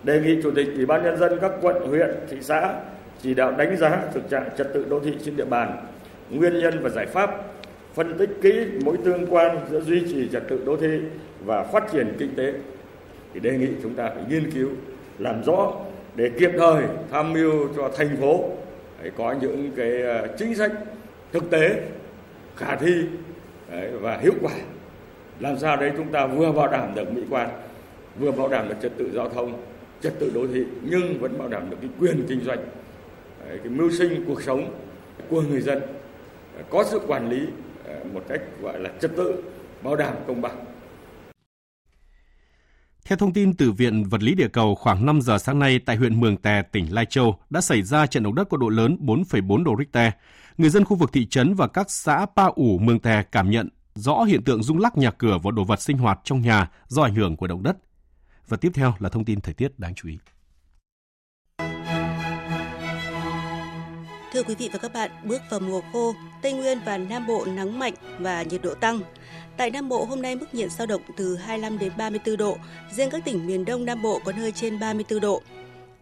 Đề nghị Chủ tịch Ủy ban nhân dân các quận, huyện, thị xã chỉ đạo đánh giá thực trạng trật tự đô thị trên địa bàn, nguyên nhân và giải pháp, phân tích kỹ mối tương quan giữa duy trì trật tự đô thị và phát triển kinh tế, thì đề nghị chúng ta phải nghiên cứu, làm rõ để kịp thời tham mưu cho thành phố có những cái ờ, chính sách thực tế, khả thi và hiệu quả. Làm sao đấy chúng ta vừa bảo đảm được mỹ quan, vừa bảo đảm được trật tự giao thông, trật tự đô thị, nhưng vẫn bảo đảm được cái quyền kinh doanh cái mưu sinh, cuộc sống của người dân, có sự quản lý Ờ, một cách gọi là trật tự bảo đảm công bằng theo thông tin từ Viện Vật lý Địa cầu, khoảng 5 giờ sáng nay tại huyện Mường Tè, tỉnh Lai Châu đã xảy ra trận động đất có độ lớn 4,4 độ Richter. Người dân khu vực thị trấn và các xã Pa ủ, Mường Tè cảm nhận rõ hiện tượng rung lắc nhà cửa và đồ vật sinh hoạt trong nhà do ảnh hưởng của động đất. Và tiếp theo là thông tin thời tiết đáng chú ý. Thưa quý vị và các bạn, bước vào mùa khô, Tây Nguyên và Nam Bộ nắng mạnh và nhiệt độ tăng. Tại Nam Bộ hôm nay mức nhiệt dao động từ 25 đến 34 độ, riêng các tỉnh miền Đông Nam Bộ có nơi trên 34 độ.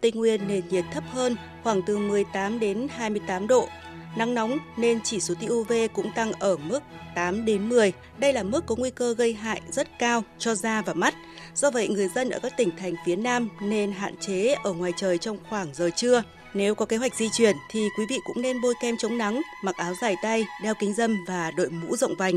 Tây Nguyên nền nhiệt thấp hơn, khoảng từ 18 đến 28 độ. Nắng nóng nên chỉ số tia UV cũng tăng ở mức 8 đến 10. Đây là mức có nguy cơ gây hại rất cao cho da và mắt. Do vậy, người dân ở các tỉnh thành phía Nam nên hạn chế ở ngoài trời trong khoảng giờ trưa. Nếu có kế hoạch di chuyển thì quý vị cũng nên bôi kem chống nắng, mặc áo dài tay, đeo kính dâm và đội mũ rộng vành.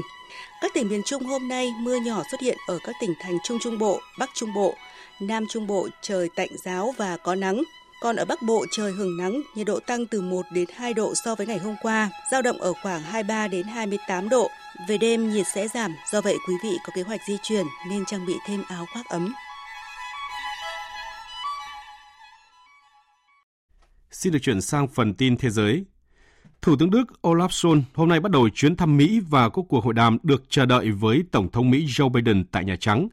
Các tỉnh miền Trung hôm nay mưa nhỏ xuất hiện ở các tỉnh thành Trung Trung Bộ, Bắc Trung Bộ, Nam Trung Bộ trời tạnh giáo và có nắng. Còn ở Bắc Bộ trời hưởng nắng, nhiệt độ tăng từ 1 đến 2 độ so với ngày hôm qua, giao động ở khoảng 23 đến 28 độ. Về đêm nhiệt sẽ giảm, do vậy quý vị có kế hoạch di chuyển nên trang bị thêm áo khoác ấm. Xin được chuyển sang phần tin thế giới. Thủ tướng Đức Olaf Scholz hôm nay bắt đầu chuyến thăm Mỹ và có cuộc hội đàm được chờ đợi với Tổng thống Mỹ Joe Biden tại Nhà Trắng.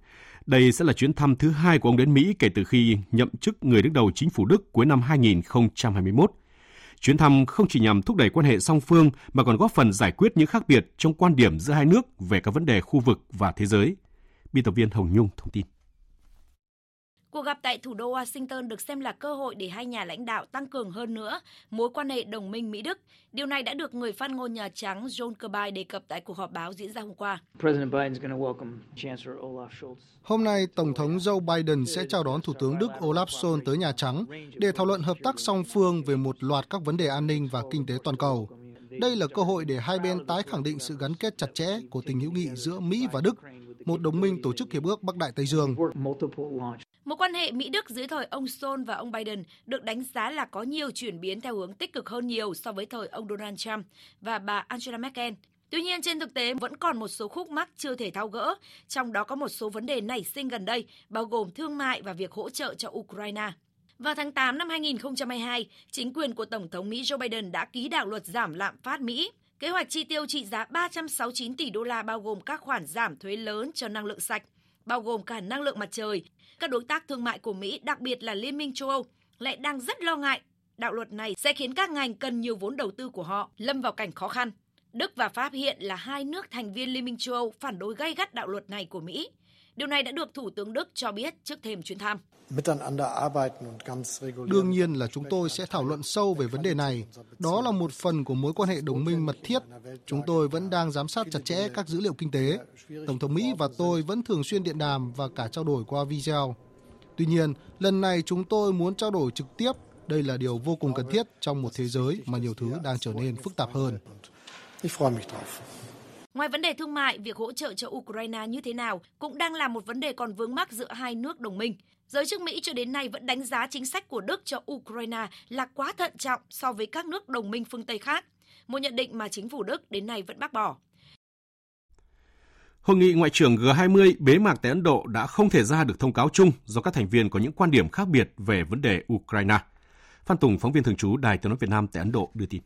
Đây sẽ là chuyến thăm thứ hai của ông đến Mỹ kể từ khi nhậm chức người đứng đầu chính phủ Đức cuối năm 2021. Chuyến thăm không chỉ nhằm thúc đẩy quan hệ song phương mà còn góp phần giải quyết những khác biệt trong quan điểm giữa hai nước về các vấn đề khu vực và thế giới. Biên tập viên Hồng Nhung thông tin. Cuộc gặp tại thủ đô Washington được xem là cơ hội để hai nhà lãnh đạo tăng cường hơn nữa mối quan hệ đồng minh Mỹ-Đức. Điều này đã được người phát ngôn Nhà Trắng John Kirby đề cập tại cuộc họp báo diễn ra hôm qua. Hôm nay, Tổng thống Joe Biden sẽ chào đón Thủ tướng Đức Olaf Scholz tới Nhà Trắng để thảo luận hợp tác song phương về một loạt các vấn đề an ninh và kinh tế toàn cầu. Đây là cơ hội để hai bên tái khẳng định sự gắn kết chặt chẽ của tình hữu nghị giữa Mỹ và Đức, một đồng minh tổ chức hiệp ước Bắc Đại Tây Dương. Mối quan hệ Mỹ-Đức dưới thời ông Sol và ông Biden được đánh giá là có nhiều chuyển biến theo hướng tích cực hơn nhiều so với thời ông Donald Trump và bà Angela Merkel. Tuy nhiên, trên thực tế vẫn còn một số khúc mắc chưa thể tháo gỡ, trong đó có một số vấn đề nảy sinh gần đây, bao gồm thương mại và việc hỗ trợ cho Ukraine. Vào tháng 8 năm 2022, chính quyền của Tổng thống Mỹ Joe Biden đã ký đạo luật giảm lạm phát Mỹ. Kế hoạch chi tiêu trị giá 369 tỷ đô la bao gồm các khoản giảm thuế lớn cho năng lượng sạch, bao gồm cả năng lượng mặt trời. Các đối tác thương mại của Mỹ, đặc biệt là Liên minh châu Âu, lại đang rất lo ngại đạo luật này sẽ khiến các ngành cần nhiều vốn đầu tư của họ lâm vào cảnh khó khăn. Đức và Pháp hiện là hai nước thành viên Liên minh châu Âu phản đối gay gắt đạo luật này của Mỹ. Điều này đã được Thủ tướng Đức cho biết trước thềm chuyến thăm. Đương nhiên là chúng tôi sẽ thảo luận sâu về vấn đề này. Đó là một phần của mối quan hệ đồng minh mật thiết. Chúng tôi vẫn đang giám sát chặt chẽ các dữ liệu kinh tế. Tổng thống Mỹ và tôi vẫn thường xuyên điện đàm và cả trao đổi qua video. Tuy nhiên, lần này chúng tôi muốn trao đổi trực tiếp. Đây là điều vô cùng cần thiết trong một thế giới mà nhiều thứ đang trở nên phức tạp hơn. Ngoài vấn đề thương mại, việc hỗ trợ cho Ukraine như thế nào cũng đang là một vấn đề còn vướng mắc giữa hai nước đồng minh. Giới chức Mỹ cho đến nay vẫn đánh giá chính sách của Đức cho Ukraine là quá thận trọng so với các nước đồng minh phương Tây khác, một nhận định mà chính phủ Đức đến nay vẫn bác bỏ. Hội nghị ngoại trưởng G20 bế mạc tại Ấn Độ đã không thể ra được thông cáo chung do các thành viên có những quan điểm khác biệt về vấn đề Ukraine. Phan Tùng, phóng viên thường trú Đài Tiếng nói Việt Nam tại Ấn Độ đưa tin.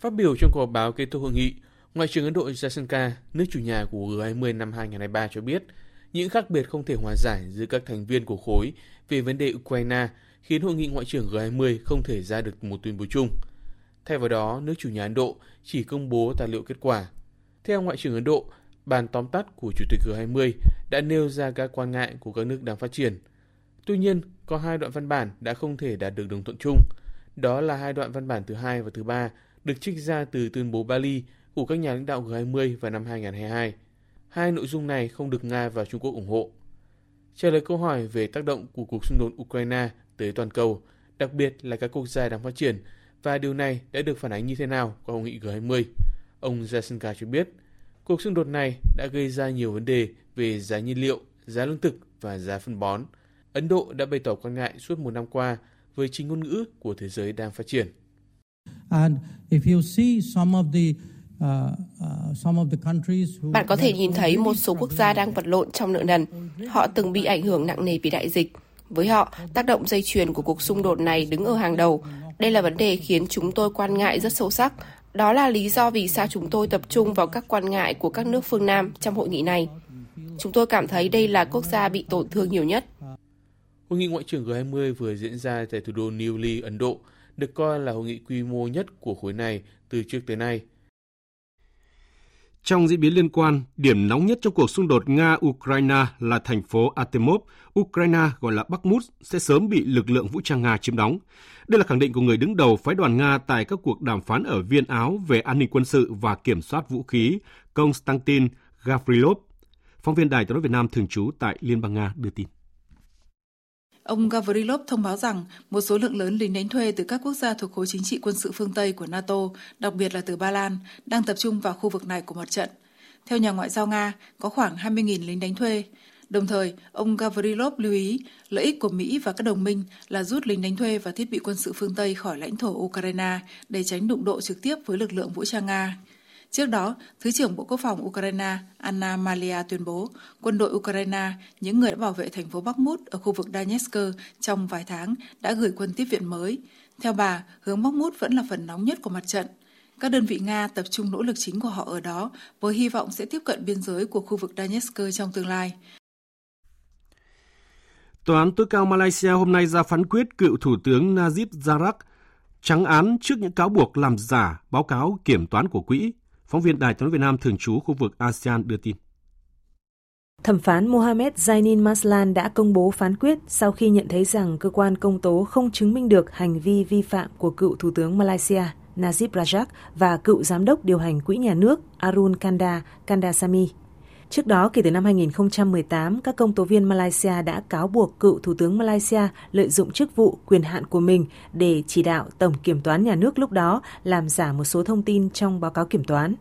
Phát biểu trong cuộc họp báo kết thúc hội nghị, Ngoại trưởng Ấn Độ Jasenka, nước chủ nhà của G20 năm 2023 cho biết, những khác biệt không thể hòa giải giữa các thành viên của khối về vấn đề Ukraine khiến hội nghị ngoại trưởng G20 không thể ra được một tuyên bố chung. Thay vào đó, nước chủ nhà Ấn Độ chỉ công bố tài liệu kết quả. Theo Ngoại trưởng Ấn Độ, bàn tóm tắt của Chủ tịch G20 đã nêu ra các quan ngại của các nước đang phát triển. Tuy nhiên, có hai đoạn văn bản đã không thể đạt được đồng thuận chung. Đó là hai đoạn văn bản thứ hai và thứ ba được trích ra từ tuyên bố Bali của các nhà lãnh đạo G20 vào năm 2022. Hai nội dung này không được Nga và Trung Quốc ủng hộ. Trả lời câu hỏi về tác động của cuộc xung đột Ukraine tới toàn cầu, đặc biệt là các quốc gia đang phát triển, và điều này đã được phản ánh như thế nào qua hội nghị G20, ông Jasenka cho biết, cuộc xung đột này đã gây ra nhiều vấn đề về giá nhiên liệu, giá lương thực và giá phân bón. Ấn Độ đã bày tỏ quan ngại suốt một năm qua với chính ngôn ngữ của thế giới đang phát triển. And if you see some of the bạn có thể nhìn thấy một số quốc gia đang vật lộn trong nợ nần. Họ từng bị ảnh hưởng nặng nề vì đại dịch. Với họ, tác động dây chuyền của cuộc xung đột này đứng ở hàng đầu. Đây là vấn đề khiến chúng tôi quan ngại rất sâu sắc. Đó là lý do vì sao chúng tôi tập trung vào các quan ngại của các nước phương Nam trong hội nghị này. Chúng tôi cảm thấy đây là quốc gia bị tổn thương nhiều nhất. Hội nghị Ngoại trưởng G20 vừa diễn ra tại thủ đô New Delhi, Ấn Độ, được coi là hội nghị quy mô nhất của khối này từ trước tới nay. Trong diễn biến liên quan, điểm nóng nhất trong cuộc xung đột Nga-Ukraine là thành phố Artemov, Ukraine gọi là Bakhmut sẽ sớm bị lực lượng vũ trang Nga chiếm đóng. Đây là khẳng định của người đứng đầu phái đoàn Nga tại các cuộc đàm phán ở Viên Áo về an ninh quân sự và kiểm soát vũ khí, Konstantin Gavrilov. Phóng viên Đài tiếng nói Việt Nam thường trú tại Liên bang Nga đưa tin. Ông Gavrilov thông báo rằng một số lượng lớn lính đánh thuê từ các quốc gia thuộc khối chính trị quân sự phương Tây của NATO, đặc biệt là từ Ba Lan, đang tập trung vào khu vực này của mặt trận. Theo nhà ngoại giao Nga, có khoảng 20.000 lính đánh thuê. Đồng thời, ông Gavrilov lưu ý lợi ích của Mỹ và các đồng minh là rút lính đánh thuê và thiết bị quân sự phương Tây khỏi lãnh thổ Ukraine để tránh đụng độ trực tiếp với lực lượng vũ trang Nga. Trước đó, Thứ trưởng Bộ Quốc phòng Ukraine Anna Malia tuyên bố quân đội Ukraine, những người đã bảo vệ thành phố Bakhmut ở khu vực Donetsk trong vài tháng đã gửi quân tiếp viện mới. Theo bà, hướng Bakhmut vẫn là phần nóng nhất của mặt trận. Các đơn vị Nga tập trung nỗ lực chính của họ ở đó với hy vọng sẽ tiếp cận biên giới của khu vực Donetsk trong tương lai. Tòa án tối cao Malaysia hôm nay ra phán quyết cựu Thủ tướng Najib Razak trắng án trước những cáo buộc làm giả báo cáo kiểm toán của quỹ. Phóng viên Đài tiếng Việt Nam thường trú khu vực ASEAN đưa tin. Thẩm phán Mohamed Zainin Maslan đã công bố phán quyết sau khi nhận thấy rằng cơ quan công tố không chứng minh được hành vi vi phạm của cựu Thủ tướng Malaysia Najib Razak và cựu giám đốc điều hành quỹ nhà nước Arun Kanda Kandasamy. Trước đó, kể từ năm 2018, các công tố viên Malaysia đã cáo buộc cựu Thủ tướng Malaysia lợi dụng chức vụ quyền hạn của mình để chỉ đạo Tổng Kiểm toán Nhà nước lúc đó làm giả một số thông tin trong báo cáo kiểm toán.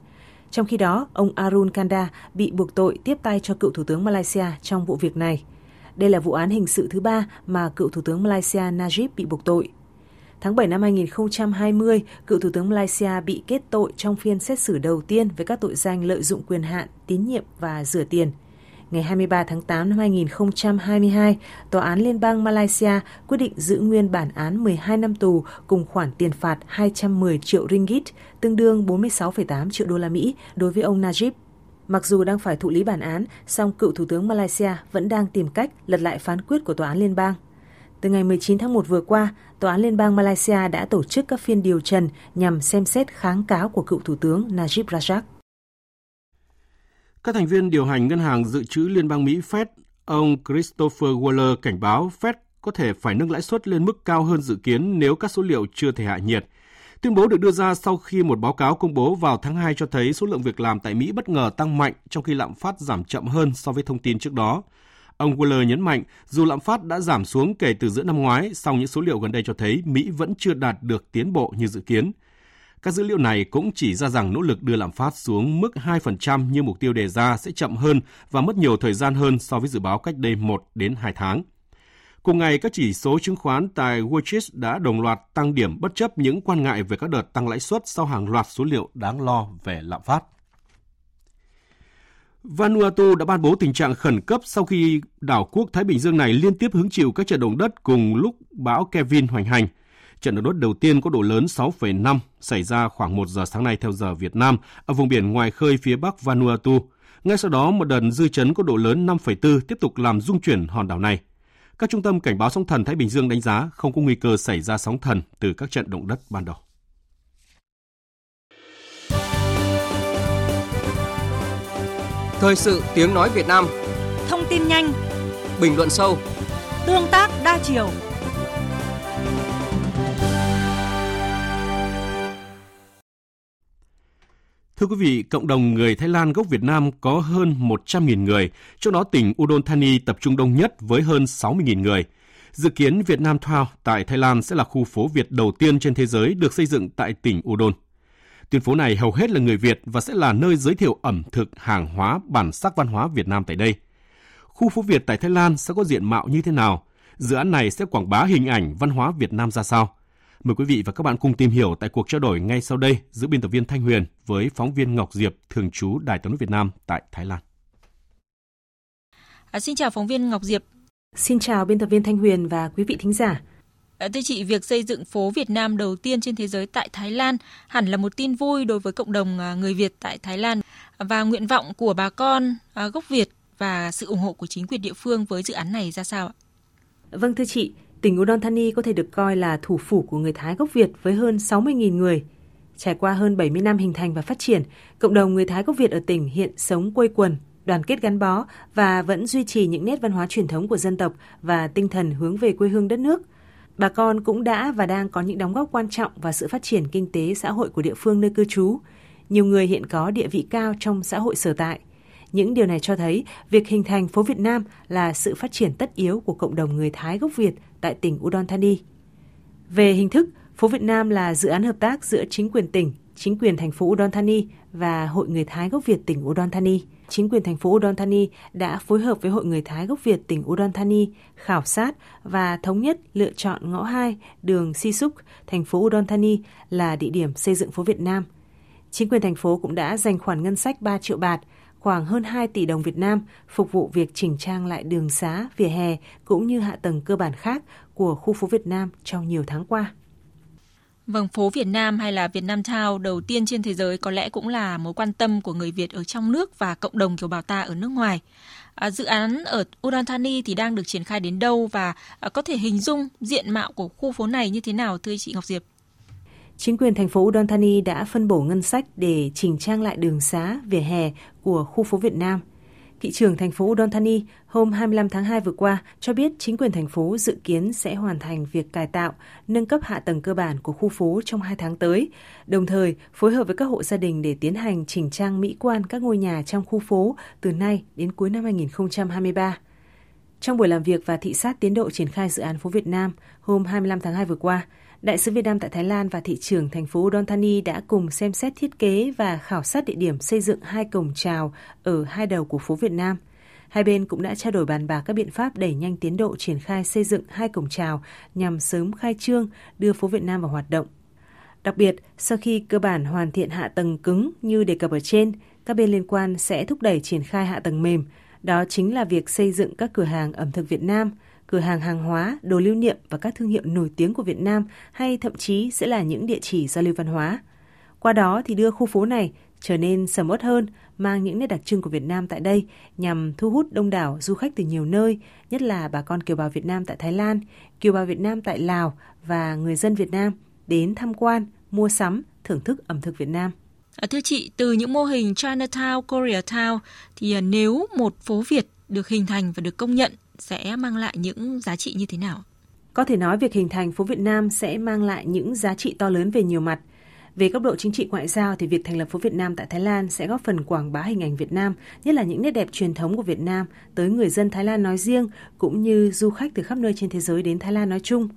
Trong khi đó, ông Arun Kanda bị buộc tội tiếp tay cho cựu Thủ tướng Malaysia trong vụ việc này. Đây là vụ án hình sự thứ ba mà cựu Thủ tướng Malaysia Najib bị buộc tội. Tháng 7 năm 2020, cựu Thủ tướng Malaysia bị kết tội trong phiên xét xử đầu tiên với các tội danh lợi dụng quyền hạn, tín nhiệm và rửa tiền. Ngày 23 tháng 8 năm 2022, Tòa án Liên bang Malaysia quyết định giữ nguyên bản án 12 năm tù cùng khoản tiền phạt 210 triệu ringgit, tương đương 46,8 triệu đô la Mỹ đối với ông Najib. Mặc dù đang phải thụ lý bản án, song cựu Thủ tướng Malaysia vẫn đang tìm cách lật lại phán quyết của Tòa án Liên bang. Từ ngày 19 tháng 1 vừa qua, Tòa án Liên bang Malaysia đã tổ chức các phiên điều trần nhằm xem xét kháng cáo của cựu Thủ tướng Najib Razak. Các thành viên điều hành Ngân hàng Dự trữ Liên bang Mỹ Fed, ông Christopher Waller cảnh báo Fed có thể phải nâng lãi suất lên mức cao hơn dự kiến nếu các số liệu chưa thể hạ nhiệt. Tuyên bố được đưa ra sau khi một báo cáo công bố vào tháng 2 cho thấy số lượng việc làm tại Mỹ bất ngờ tăng mạnh trong khi lạm phát giảm chậm hơn so với thông tin trước đó. Ông Waller nhấn mạnh, dù lạm phát đã giảm xuống kể từ giữa năm ngoái, song những số liệu gần đây cho thấy Mỹ vẫn chưa đạt được tiến bộ như dự kiến. Các dữ liệu này cũng chỉ ra rằng nỗ lực đưa lạm phát xuống mức 2% như mục tiêu đề ra sẽ chậm hơn và mất nhiều thời gian hơn so với dự báo cách đây 1 đến 2 tháng. Cùng ngày, các chỉ số chứng khoán tại Wall Street đã đồng loạt tăng điểm bất chấp những quan ngại về các đợt tăng lãi suất sau hàng loạt số liệu đáng lo về lạm phát. Vanuatu đã ban bố tình trạng khẩn cấp sau khi đảo quốc Thái Bình Dương này liên tiếp hứng chịu các trận động đất cùng lúc bão Kevin hoành hành. Trận động đất đầu tiên có độ lớn 6,5 xảy ra khoảng 1 giờ sáng nay theo giờ Việt Nam ở vùng biển ngoài khơi phía bắc Vanuatu. Ngay sau đó, một đợt dư chấn có độ lớn 5,4 tiếp tục làm rung chuyển hòn đảo này. Các trung tâm cảnh báo sóng thần Thái Bình Dương đánh giá không có nguy cơ xảy ra sóng thần từ các trận động đất ban đầu. Thời sự tiếng nói Việt Nam Thông tin nhanh Bình luận sâu Tương tác đa chiều Thưa quý vị, cộng đồng người Thái Lan gốc Việt Nam có hơn 100.000 người, trong đó tỉnh Udon Thani tập trung đông nhất với hơn 60.000 người. Dự kiến Việt Nam Town tại Thái Lan sẽ là khu phố Việt đầu tiên trên thế giới được xây dựng tại tỉnh Udon. Tuyến phố này hầu hết là người Việt và sẽ là nơi giới thiệu ẩm thực, hàng hóa, bản sắc văn hóa Việt Nam tại đây. Khu phố Việt tại Thái Lan sẽ có diện mạo như thế nào? Dự án này sẽ quảng bá hình ảnh văn hóa Việt Nam ra sao? Mời quý vị và các bạn cùng tìm hiểu tại cuộc trao đổi ngay sau đây giữa biên tập viên Thanh Huyền với phóng viên Ngọc Diệp, thường trú Đài tiếng nói Việt Nam tại Thái Lan. À, xin chào phóng viên Ngọc Diệp. Xin chào biên tập viên Thanh Huyền và quý vị thính giả. Ờ, thưa chị, việc xây dựng phố Việt Nam đầu tiên trên thế giới tại Thái Lan hẳn là một tin vui đối với cộng đồng ờ, người Việt tại Thái Lan và nguyện vọng của bà con ờ, gốc Việt và sự ủng hộ của chính quyền địa phương với dự án này ra sao ạ? Vâng thưa chị, tỉnh Udon Thani có thể được coi là thủ phủ của người Thái gốc Việt với hơn 60.000 người. Trải qua hơn 70 năm hình thành và phát triển, cộng đồng người Thái gốc Việt ở tỉnh hiện sống quây quần, đoàn kết gắn bó và vẫn duy trì những nét văn hóa truyền thống của dân tộc và tinh thần hướng về quê hương đất nước. Bà con cũng đã và đang có những đóng góp quan trọng vào sự phát triển kinh tế xã hội của địa phương nơi cư trú. Nhiều người hiện có địa vị cao trong xã hội sở tại. Những điều này cho thấy việc hình thành phố Việt Nam là sự phát triển tất yếu của cộng đồng người Thái gốc Việt tại tỉnh Udon Thani. Về hình thức, phố Việt Nam là dự án hợp tác giữa chính quyền tỉnh, chính quyền thành phố Udon Thani và Hội người Thái gốc Việt tỉnh Udon Thani. Chính quyền thành phố Udon Thani đã phối hợp với Hội người Thái gốc Việt tỉnh Udon Thani khảo sát và thống nhất lựa chọn ngõ 2 đường Si Suk, thành phố Udon Thani là địa điểm xây dựng phố Việt Nam. Chính quyền thành phố cũng đã dành khoản ngân sách 3 triệu bạt, khoảng hơn 2 tỷ đồng Việt Nam phục vụ việc chỉnh trang lại đường xá, vỉa hè cũng như hạ tầng cơ bản khác của khu phố Việt Nam trong nhiều tháng qua. Vâng, phố Việt Nam hay là Việt Nam Town đầu tiên trên thế giới có lẽ cũng là mối quan tâm của người Việt ở trong nước và cộng đồng kiều bào ta ở nước ngoài. À, dự án ở Udon Thani thì đang được triển khai đến đâu và à, có thể hình dung diện mạo của khu phố này như thế nào thưa chị Ngọc Diệp? Chính quyền thành phố Udon Thani đã phân bổ ngân sách để chỉnh trang lại đường xá, vỉa hè của khu phố Việt Nam – Thị trưởng thành phố Udon Thani hôm 25 tháng 2 vừa qua cho biết chính quyền thành phố dự kiến sẽ hoàn thành việc cải tạo, nâng cấp hạ tầng cơ bản của khu phố trong 2 tháng tới, đồng thời phối hợp với các hộ gia đình để tiến hành chỉnh trang mỹ quan các ngôi nhà trong khu phố từ nay đến cuối năm 2023. Trong buổi làm việc và thị sát tiến độ triển khai dự án phố Việt Nam hôm 25 tháng 2 vừa qua, Đại sứ Việt Nam tại Thái Lan và thị trưởng thành phố Udon Thani đã cùng xem xét thiết kế và khảo sát địa điểm xây dựng hai cổng chào ở hai đầu của phố Việt Nam. Hai bên cũng đã trao đổi bàn bạc các biện pháp đẩy nhanh tiến độ triển khai xây dựng hai cổng chào nhằm sớm khai trương đưa phố Việt Nam vào hoạt động. Đặc biệt, sau khi cơ bản hoàn thiện hạ tầng cứng như đề cập ở trên, các bên liên quan sẽ thúc đẩy triển khai hạ tầng mềm, đó chính là việc xây dựng các cửa hàng ẩm thực Việt Nam – cửa hàng hàng hóa, đồ lưu niệm và các thương hiệu nổi tiếng của Việt Nam hay thậm chí sẽ là những địa chỉ giao lưu văn hóa. Qua đó thì đưa khu phố này trở nên sầm uất hơn, mang những nét đặc trưng của Việt Nam tại đây nhằm thu hút đông đảo du khách từ nhiều nơi, nhất là bà con kiều bào Việt Nam tại Thái Lan, kiều bào Việt Nam tại Lào và người dân Việt Nam đến tham quan, mua sắm, thưởng thức ẩm thực Việt Nam. À, thưa chị, từ những mô hình Chinatown, Koreatown thì à, nếu một phố Việt được hình thành và được công nhận sẽ mang lại những giá trị như thế nào? Có thể nói việc hình thành phố Việt Nam sẽ mang lại những giá trị to lớn về nhiều mặt. Về góc độ chính trị ngoại giao thì việc thành lập phố Việt Nam tại Thái Lan sẽ góp phần quảng bá hình ảnh Việt Nam, nhất là những nét đẹp truyền thống của Việt Nam tới người dân Thái Lan nói riêng cũng như du khách từ khắp nơi trên thế giới đến Thái Lan nói chung.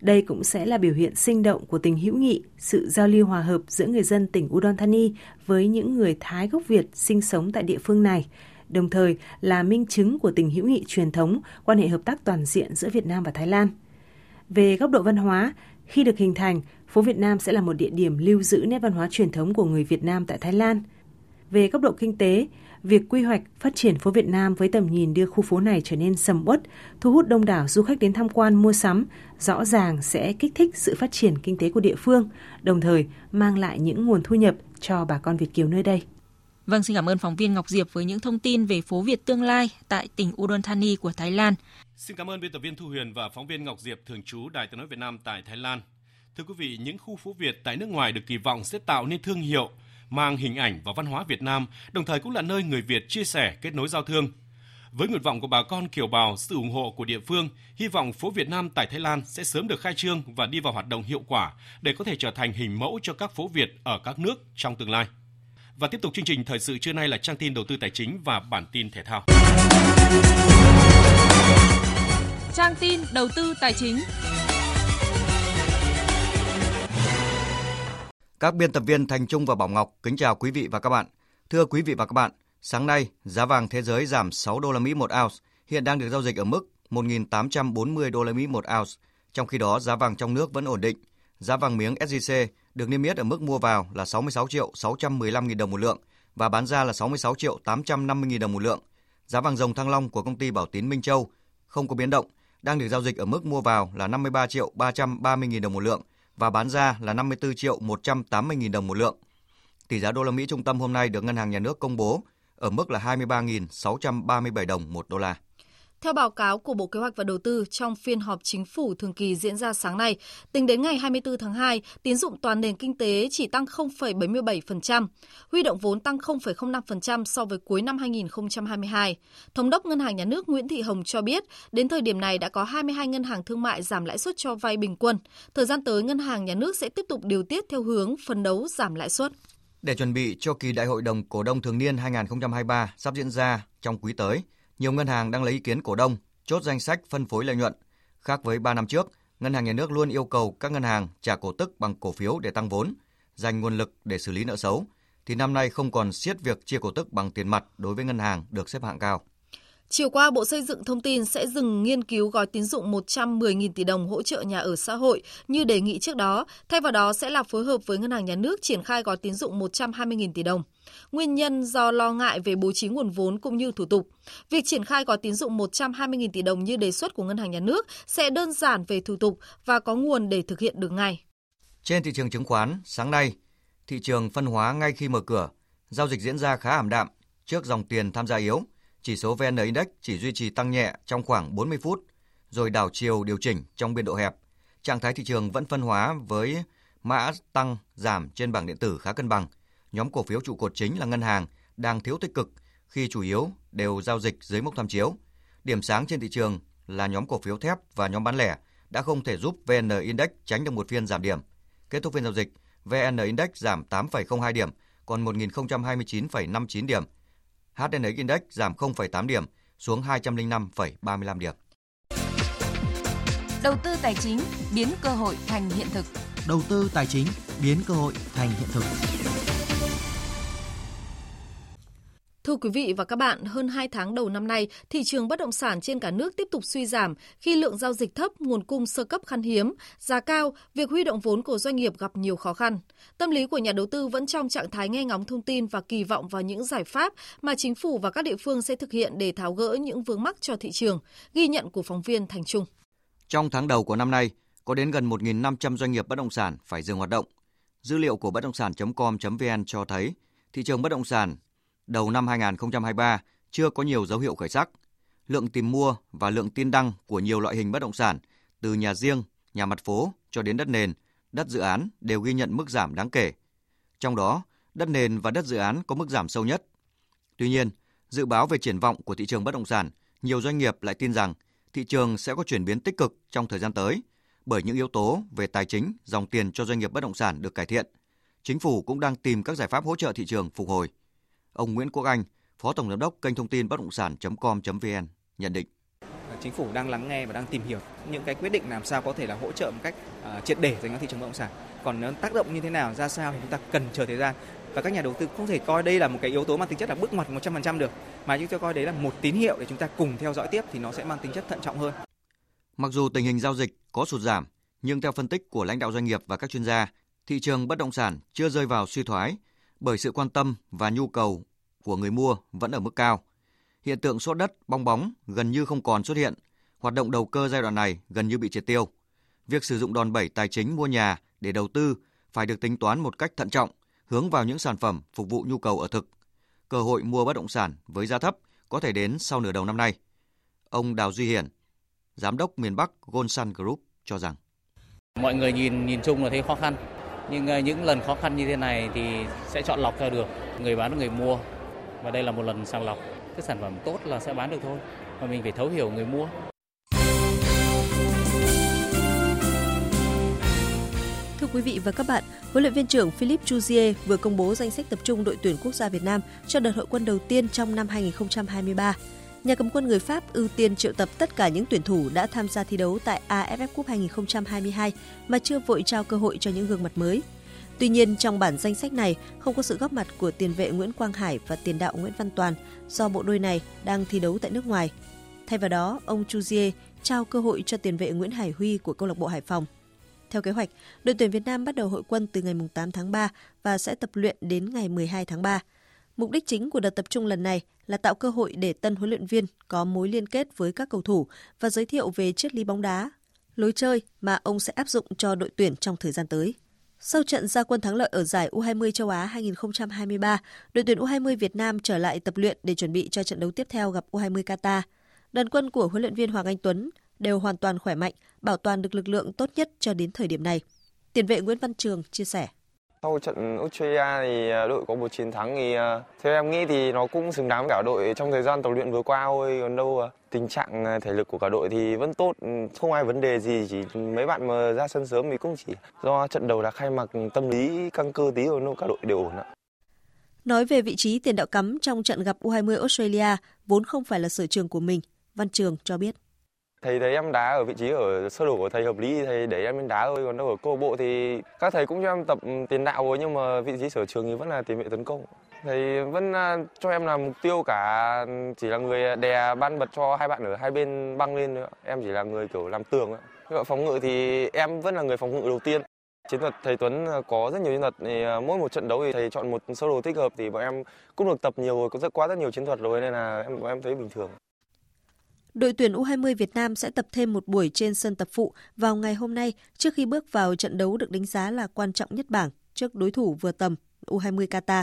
Đây cũng sẽ là biểu hiện sinh động của tình hữu nghị, sự giao lưu hòa hợp giữa người dân tỉnh Udon Thani với những người Thái gốc Việt sinh sống tại địa phương này, đồng thời là minh chứng của tình hữu nghị truyền thống, quan hệ hợp tác toàn diện giữa Việt Nam và Thái Lan. Về góc độ văn hóa, khi được hình thành, phố Việt Nam sẽ là một địa điểm lưu giữ nét văn hóa truyền thống của người Việt Nam tại Thái Lan. Về góc độ kinh tế, việc quy hoạch phát triển phố Việt Nam với tầm nhìn đưa khu phố này trở nên sầm uất, thu hút đông đảo du khách đến tham quan mua sắm, rõ ràng sẽ kích thích sự phát triển kinh tế của địa phương, đồng thời mang lại những nguồn thu nhập cho bà con Việt kiều nơi đây. Vâng, xin cảm ơn phóng viên Ngọc Diệp với những thông tin về phố Việt tương lai tại tỉnh Udon Thani của Thái Lan. Xin cảm ơn biên tập viên Thu Huyền và phóng viên Ngọc Diệp thường trú Đài Tiếng nói Việt Nam tại Thái Lan. Thưa quý vị, những khu phố Việt tại nước ngoài được kỳ vọng sẽ tạo nên thương hiệu, mang hình ảnh và văn hóa Việt Nam, đồng thời cũng là nơi người Việt chia sẻ, kết nối giao thương. Với nguyện vọng của bà con kiều bào, sự ủng hộ của địa phương, hy vọng phố Việt Nam tại Thái Lan sẽ sớm được khai trương và đi vào hoạt động hiệu quả để có thể trở thành hình mẫu cho các phố Việt ở các nước trong tương lai. Và tiếp tục chương trình thời sự trưa nay là trang tin đầu tư tài chính và bản tin thể thao. Trang tin đầu tư tài chính. Các biên tập viên Thành Trung và Bảo Ngọc kính chào quý vị và các bạn. Thưa quý vị và các bạn, sáng nay giá vàng thế giới giảm 6 đô la Mỹ một ounce, hiện đang được giao dịch ở mức 1.840 đô la Mỹ một ounce. Trong khi đó, giá vàng trong nước vẫn ổn định. Giá vàng miếng SJC được niêm yết ở mức mua vào là 66 triệu 615 000 đồng một lượng và bán ra là 66 triệu 850 000 đồng một lượng. Giá vàng dòng Thăng Long của công ty Bảo Tín Minh Châu không có biến động, đang được giao dịch ở mức mua vào là 53 triệu 330 000 đồng một lượng và bán ra là 54 triệu 180 000 đồng một lượng. Tỷ giá đô la Mỹ trung tâm hôm nay được Ngân hàng Nhà nước công bố ở mức là 23.637 đồng một đô la. Theo báo cáo của Bộ Kế hoạch và Đầu tư trong phiên họp chính phủ thường kỳ diễn ra sáng nay, tính đến ngày 24 tháng 2, tín dụng toàn nền kinh tế chỉ tăng 0,77%, huy động vốn tăng 0,05% so với cuối năm 2022. Thống đốc Ngân hàng Nhà nước Nguyễn Thị Hồng cho biết, đến thời điểm này đã có 22 ngân hàng thương mại giảm lãi suất cho vay bình quân. Thời gian tới, Ngân hàng Nhà nước sẽ tiếp tục điều tiết theo hướng phấn đấu giảm lãi suất. Để chuẩn bị cho kỳ đại hội đồng cổ đông thường niên 2023 sắp diễn ra trong quý tới, nhiều ngân hàng đang lấy ý kiến cổ đông, chốt danh sách phân phối lợi nhuận. Khác với 3 năm trước, Ngân hàng Nhà nước luôn yêu cầu các ngân hàng trả cổ tức bằng cổ phiếu để tăng vốn. dành nguồn lực để xử lý nợ xấu, thì năm nay không còn siết việc chia cổ tức bằng tiền mặt đối với ngân hàng được xếp hạng cao. Chiều qua, Bộ Xây dựng thông tin sẽ dừng nghiên cứu gói tín dụng 110.000 tỷ đồng hỗ trợ nhà ở xã hội như đề nghị trước đó. Thay vào đó sẽ là phối hợp với Ngân hàng Nhà nước triển khai gói tín dụng 120.000 tỷ đồng. Nguyên nhân do lo ngại về bố trí nguồn vốn cũng như thủ tục. Việc triển khai gói tín dụng 120.000 tỷ đồng như đề xuất của Ngân hàng Nhà nước sẽ đơn giản về thủ tục và có nguồn để thực hiện được ngay. Trên thị trường chứng khoán, sáng nay, thị trường phân hóa ngay khi mở cửa, giao dịch diễn ra khá ảm đạm trước dòng tiền tham gia yếu – chỉ số VN Index chỉ duy trì tăng nhẹ trong khoảng 40 phút, rồi đảo chiều điều chỉnh trong biên độ hẹp. Trạng thái thị trường vẫn phân hóa với mã tăng giảm trên bảng điện tử khá cân bằng. Nhóm cổ phiếu trụ cột chính là ngân hàng đang thiếu tích cực khi chủ yếu đều giao dịch dưới mốc tham chiếu. Điểm sáng trên thị trường là nhóm cổ phiếu thép và nhóm bán lẻ đã không thể giúp VN Index tránh được một phiên giảm điểm. Kết thúc phiên giao dịch, VN Index giảm 8,02 điểm, còn 1.029,59 điểm, HNX Index giảm 0,8 điểm xuống 205,35 điểm. Đầu tư tài chính biến cơ hội thành hiện thực. Đầu tư tài chính biến cơ hội thành hiện thực. Thưa quý vị và các bạn, hơn 2 tháng đầu năm nay, thị trường bất động sản trên cả nước tiếp tục suy giảm khi lượng giao dịch thấp, nguồn cung sơ cấp khan hiếm, giá cao, việc huy động vốn của doanh nghiệp gặp nhiều khó khăn. Tâm lý của nhà đầu tư vẫn trong trạng thái nghe ngóng thông tin và kỳ vọng vào những giải pháp mà chính phủ và các địa phương sẽ thực hiện để tháo gỡ những vướng mắc cho thị trường, ghi nhận của phóng viên Thành Trung. Trong tháng đầu của năm nay, có đến gần 1.500 doanh nghiệp bất động sản phải dừng hoạt động. Dữ liệu của bất động sản.com.vn cho thấy thị trường bất động sản đầu năm 2023 chưa có nhiều dấu hiệu khởi sắc. Lượng tìm mua và lượng tin đăng của nhiều loại hình bất động sản, từ nhà riêng, nhà mặt phố cho đến đất nền, đất dự án đều ghi nhận mức giảm đáng kể. Trong đó, đất nền và đất dự án có mức giảm sâu nhất. Tuy nhiên, dự báo về triển vọng của thị trường bất động sản, nhiều doanh nghiệp lại tin rằng thị trường sẽ có chuyển biến tích cực trong thời gian tới bởi những yếu tố về tài chính, dòng tiền cho doanh nghiệp bất động sản được cải thiện. Chính phủ cũng đang tìm các giải pháp hỗ trợ thị trường phục hồi. Ông Nguyễn Quốc Anh, Phó Tổng Giám đốc kênh thông tin bất động sản.com.vn nhận định chính phủ đang lắng nghe và đang tìm hiểu những cái quyết định làm sao có thể là hỗ trợ một cách uh, triệt để dành cho thị trường bất động sản. Còn nó tác động như thế nào ra sao thì chúng ta cần chờ thời gian và các nhà đầu tư không thể coi đây là một cái yếu tố mang tính chất là bước ngoặt 100% được mà chúng ta coi đấy là một tín hiệu để chúng ta cùng theo dõi tiếp thì nó sẽ mang tính chất thận trọng hơn. Mặc dù tình hình giao dịch có sụt giảm, nhưng theo phân tích của lãnh đạo doanh nghiệp và các chuyên gia, thị trường bất động sản chưa rơi vào suy thoái bởi sự quan tâm và nhu cầu của người mua vẫn ở mức cao. Hiện tượng sốt đất, bong bóng gần như không còn xuất hiện. Hoạt động đầu cơ giai đoạn này gần như bị triệt tiêu. Việc sử dụng đòn bẩy tài chính mua nhà để đầu tư phải được tính toán một cách thận trọng, hướng vào những sản phẩm phục vụ nhu cầu ở thực. Cơ hội mua bất động sản với giá thấp có thể đến sau nửa đầu năm nay. Ông Đào Duy Hiển, Giám đốc miền Bắc Goldsun Group cho rằng Mọi người nhìn nhìn chung là thấy khó khăn, nhưng ờ, những lần khó khăn như thế này thì sẽ chọn lọc ra được. Người bán và người mua. Và đây là một lần sàng lọc. Cái sản phẩm tốt là sẽ bán được thôi. Mà mình phải thấu hiểu người mua. Thưa quý vị và các bạn, huấn luyện viên trưởng Philippe Jouzier vừa công bố danh sách tập trung đội tuyển quốc gia Việt Nam cho đợt hội quân đầu tiên trong năm 2023. Nhà cầm quân người Pháp ưu tiên triệu tập tất cả những tuyển thủ đã tham gia thi đấu tại AFF Cup 2022 mà chưa vội trao cơ hội cho những gương mặt mới. Tuy nhiên, trong bản danh sách này không có sự góp mặt của tiền vệ Nguyễn Quang Hải và tiền đạo Nguyễn Văn Toàn do bộ đôi này đang thi đấu tại nước ngoài. Thay vào đó, ông Chuzier trao cơ hội cho tiền vệ Nguyễn Hải Huy của câu lạc bộ Hải Phòng. Theo kế hoạch, đội tuyển Việt Nam bắt đầu hội quân từ ngày 8 tháng 3 và sẽ tập luyện đến ngày 12 tháng 3. Mục đích chính của đợt tập trung lần này là tạo cơ hội để tân huấn luyện viên có mối liên kết với các cầu thủ và giới thiệu về triết lý bóng đá, lối chơi mà ông sẽ áp dụng cho đội tuyển trong thời gian tới. Sau trận gia quân thắng lợi ở giải U20 châu Á 2023, đội tuyển U20 Việt Nam trở lại tập luyện để chuẩn bị cho trận đấu tiếp theo gặp U20 Qatar. Đoàn quân của huấn luyện viên Hoàng Anh Tuấn đều hoàn toàn khỏe mạnh, bảo toàn được lực lượng tốt nhất cho đến thời điểm này. Tiền vệ Nguyễn Văn Trường chia sẻ. Sau trận Australia thì à, đội có một chiến thắng thì à, theo em nghĩ thì nó cũng xứng đáng với cả đội trong thời gian tập luyện vừa qua thôi còn đâu à, tình trạng thể lực của cả đội thì vẫn tốt ừ, không ai vấn đề gì chỉ mấy bạn mà ra sân sớm thì cũng chỉ do trận đầu đã khai mạc tâm lý căng cơ tí rồi cả đội đều ổn ạ. Nói về vị trí tiền đạo cắm trong trận gặp U20 Australia vốn không phải là sở trường của mình, Văn Trường cho biết. Thầy thấy em đá ở vị trí ở sơ đồ của thầy hợp lý thầy để em đá thôi còn đâu ở câu bộ thì các thầy cũng cho em tập ừ, tiền đạo rồi nhưng mà vị trí sở trường thì vẫn là tiền vệ tấn công. Thầy vẫn à, cho em là mục tiêu cả ừ, chỉ là người đè ban bật cho hai bạn ở hai bên băng lên nữa. Em chỉ là người kiểu làm tường. Phòng ngự thì em vẫn là người phòng ngự đầu tiên. Chiến thuật thầy Tuấn à, có rất nhiều chiến thuật thì à, mỗi một trận đấu thì thầy chọn một sơ đồ thích hợp thì bọn em cũng được tập nhiều rồi, có rất quá rất nhiều chiến thuật rồi nên là em bọn em thấy bình thường. Đội tuyển U20 Việt Nam sẽ tập thêm một buổi trên sân tập phụ vào ngày hôm nay trước khi bước vào trận đấu được đánh giá là quan trọng nhất bảng trước đối thủ vừa tầm U20 Qatar.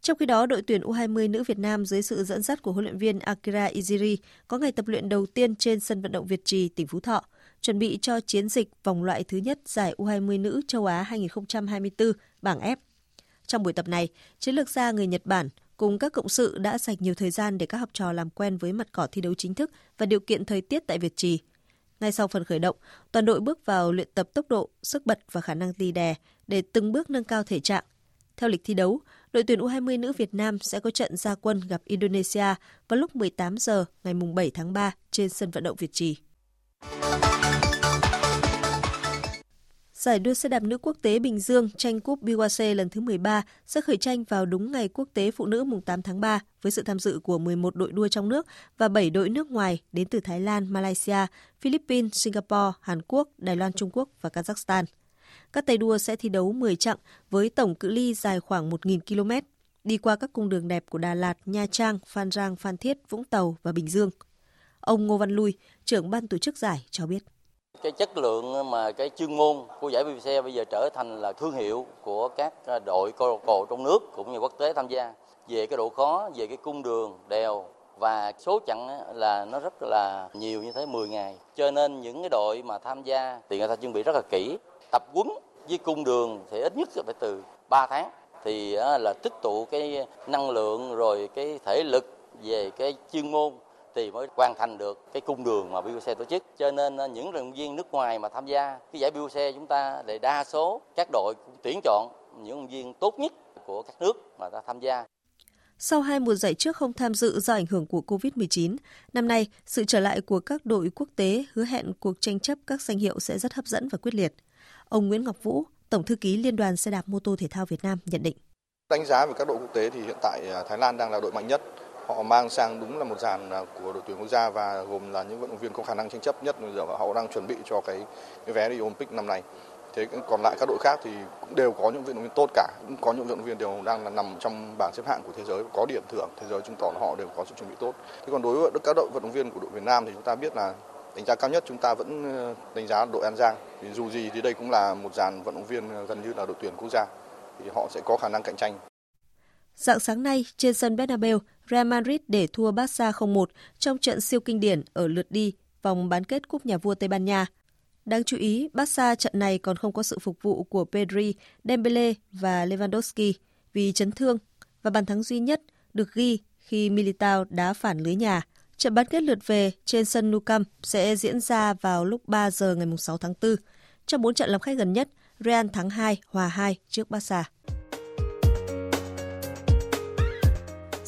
Trong khi đó, đội tuyển U20 nữ Việt Nam dưới sự dẫn dắt của huấn luyện viên Akira Iziri có ngày tập luyện đầu tiên trên sân vận động Việt Trì, tỉnh Phú Thọ, chuẩn bị cho chiến dịch vòng loại thứ nhất giải U20 nữ châu Á 2024 bảng F. Trong buổi tập này, chiến lược gia người Nhật Bản cùng các cộng sự đã dành nhiều thời gian để các học trò làm quen với mặt cỏ thi đấu chính thức và điều kiện thời tiết tại Việt Trì. Ngay sau phần khởi động, toàn đội bước vào luyện tập tốc độ, sức bật và khả năng đi đè để từng bước nâng cao thể trạng. Theo lịch thi đấu, đội tuyển U20 nữ Việt Nam sẽ có trận gia quân gặp Indonesia vào lúc 18 giờ ngày 7 tháng 3 trên sân vận động Việt Trì. Giải đua xe đạp nữ quốc tế Bình Dương tranh cúp BYC lần thứ 13 sẽ khởi tranh vào đúng ngày quốc tế phụ nữ mùng 8 tháng 3 với sự tham dự của 11 đội đua trong nước và 7 đội nước ngoài đến từ Thái Lan, Malaysia, Philippines, Singapore, Hàn Quốc, Đài Loan Trung Quốc và Kazakhstan. Các tay đua sẽ thi đấu 10 chặng với tổng cự ly dài khoảng 1.000 km, đi qua các cung đường đẹp của Đà Lạt, Nha Trang, Phan Rang, Phan Thiết, Vũng Tàu và Bình Dương. Ông Ngô Văn Lui, trưởng ban tổ chức giải cho biết cái chất lượng mà cái chuyên môn của giải BBC bây giờ trở thành là thương hiệu của các à, đội câu lạc bộ trong nước cũng như quốc tế tham gia. Về cái độ khó, về cái cung đường, đèo và số chặng là nó rất là nhiều như thế 10 ngày. Cho nên những cái đội mà tham gia thì người ta chuẩn bị rất là kỹ. Tập quấn với cung đường thì ít nhất phải từ 3 tháng. Thì là tích tụ cái năng lượng rồi cái thể lực về cái chuyên môn thì mới hoàn thành được cái cung đường mà BUC tổ chức. Cho nên ờ, những vận động viên nước ngoài mà tham gia cái giải BUC chúng ta để đa số các đội cũng tuyển chọn những vận động viên tốt nhất của các nước mà ta tham gia. Sau hai mùa giải trước không tham dự do ảnh hưởng của Covid-19, năm nay sự trở lại của các đội quốc tế hứa hẹn cuộc tranh chấp các danh hiệu sẽ rất hấp dẫn và quyết liệt. Ông Nguyễn Ngọc Vũ, Tổng thư ký Liên đoàn xe đạp mô tô thể thao Việt Nam nhận định. Đánh giá về các đội quốc tế thì hiện tại à, Thái Lan đang là đội mạnh nhất họ mang sang đúng là một dàn à, của đội tuyển quốc gia và gồm là những vận động viên có khả năng tranh chấp nhất bây giờ. Họ đang chuẩn bị cho cái, cái vé đi Olympic năm nay. Thế còn lại các đội khác thì cũng đều có những vận động viên tốt cả. Cũng có những vận động viên đều đang là nằm trong bảng xếp hạng của thế giới có điểm thưởng thế giới chứng tỏ là họ đều có sự chuẩn bị tốt. Thế còn đối với các đội vận động viên của đội Việt Nam thì chúng ta biết là đánh giá cao nhất chúng ta vẫn ờ, đánh giá đội An Giang. Vì dù gì thì đây cũng là một dàn vận động viên ờ, gần như là đội tuyển quốc gia. Thì họ sẽ có khả năng cạnh tranh. Dạng sáng nay, trên sân Bernabeu, Real Madrid để thua Barca 0-1 trong trận siêu kinh điển ở lượt đi vòng bán kết Cúp Nhà vua Tây Ban Nha. Đáng chú ý, Barca trận này còn không có sự phục vụ của Pedri, Dembele và Lewandowski vì chấn thương và bàn thắng duy nhất được ghi khi Militao đá phản lưới nhà. Trận bán kết lượt về trên sân Nou Camp sẽ diễn ra vào lúc 3 giờ ngày 6 tháng 4. Trong 4 trận làm khách gần nhất, Real thắng 2, hòa 2 trước Barca.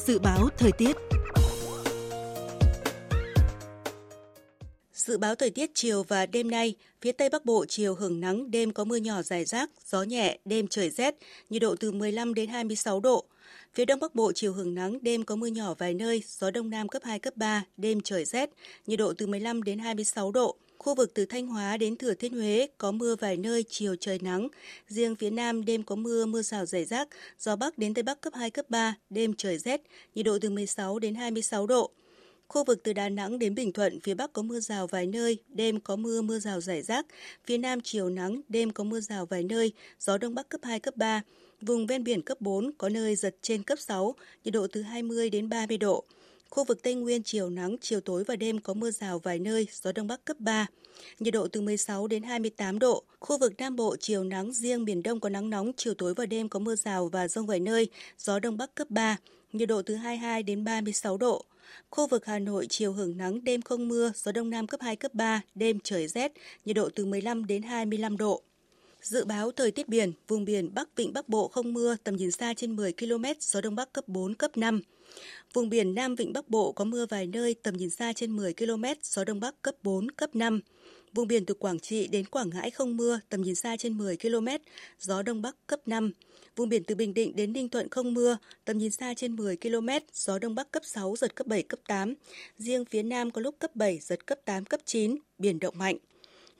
Dự báo thời tiết Dự báo thời tiết chiều và đêm nay, phía Tây Bắc Bộ chiều hưởng nắng, đêm có mưa nhỏ rải rác, gió nhẹ, đêm trời rét, nhiệt độ từ 15 đến 26 độ. Phía Đông Bắc Bộ chiều hưởng nắng, đêm có mưa nhỏ vài nơi, gió Đông Nam cấp 2, cấp 3, đêm trời rét, nhiệt độ từ 15 đến 26 độ. Khu vực từ Thanh Hóa đến Thừa Thiên Huế có mưa vài nơi, chiều trời nắng. Riêng phía Nam đêm có mưa, mưa rào rải rác, gió Bắc đến Tây Bắc cấp 2, cấp 3, đêm trời rét, nhiệt độ từ 16 đến 26 độ. Khu vực từ Đà Nẵng đến Bình Thuận, phía Bắc có mưa rào vài nơi, đêm có mưa, mưa rào rải rác. Phía Nam chiều nắng, đêm có mưa rào vài nơi, gió Đông Bắc cấp 2, cấp 3. Vùng ven biển cấp 4 có nơi giật trên cấp 6, nhiệt độ từ 20 đến 30 độ. Khu vực Tây Nguyên chiều nắng, chiều tối và đêm có mưa rào vài nơi, gió Đông Bắc cấp 3. Nhiệt độ từ 16 đến 28 độ. Khu vực Nam Bộ chiều nắng, riêng miền Đông có nắng nóng, chiều tối và đêm có mưa rào và rông vài nơi, gió Đông Bắc cấp 3. Nhiệt độ từ 22 đến 36 độ. Khu vực Hà Nội chiều hưởng nắng, đêm không mưa, gió Đông Nam cấp 2, cấp 3, đêm trời rét, nhiệt độ từ 15 đến 25 độ. Dự báo thời tiết biển, vùng biển Bắc Vịnh Bắc Bộ không mưa, tầm nhìn xa trên 10 km, gió Đông Bắc cấp 4, cấp 5. Vùng biển Nam Vịnh Bắc Bộ có mưa vài nơi, tầm nhìn xa trên 10 km, gió Đông Bắc cấp 4, cấp 5. Vùng biển từ Quảng Trị đến Quảng Ngãi không mưa, tầm nhìn xa trên 10 km, gió Đông Bắc cấp 5. Vùng biển từ Bình Định đến Ninh Thuận không mưa, tầm nhìn xa trên 10 km, gió Đông Bắc cấp 6, giật cấp 7, cấp 8. Riêng phía Nam có lúc cấp 7, giật cấp 8, cấp 9, biển động mạnh.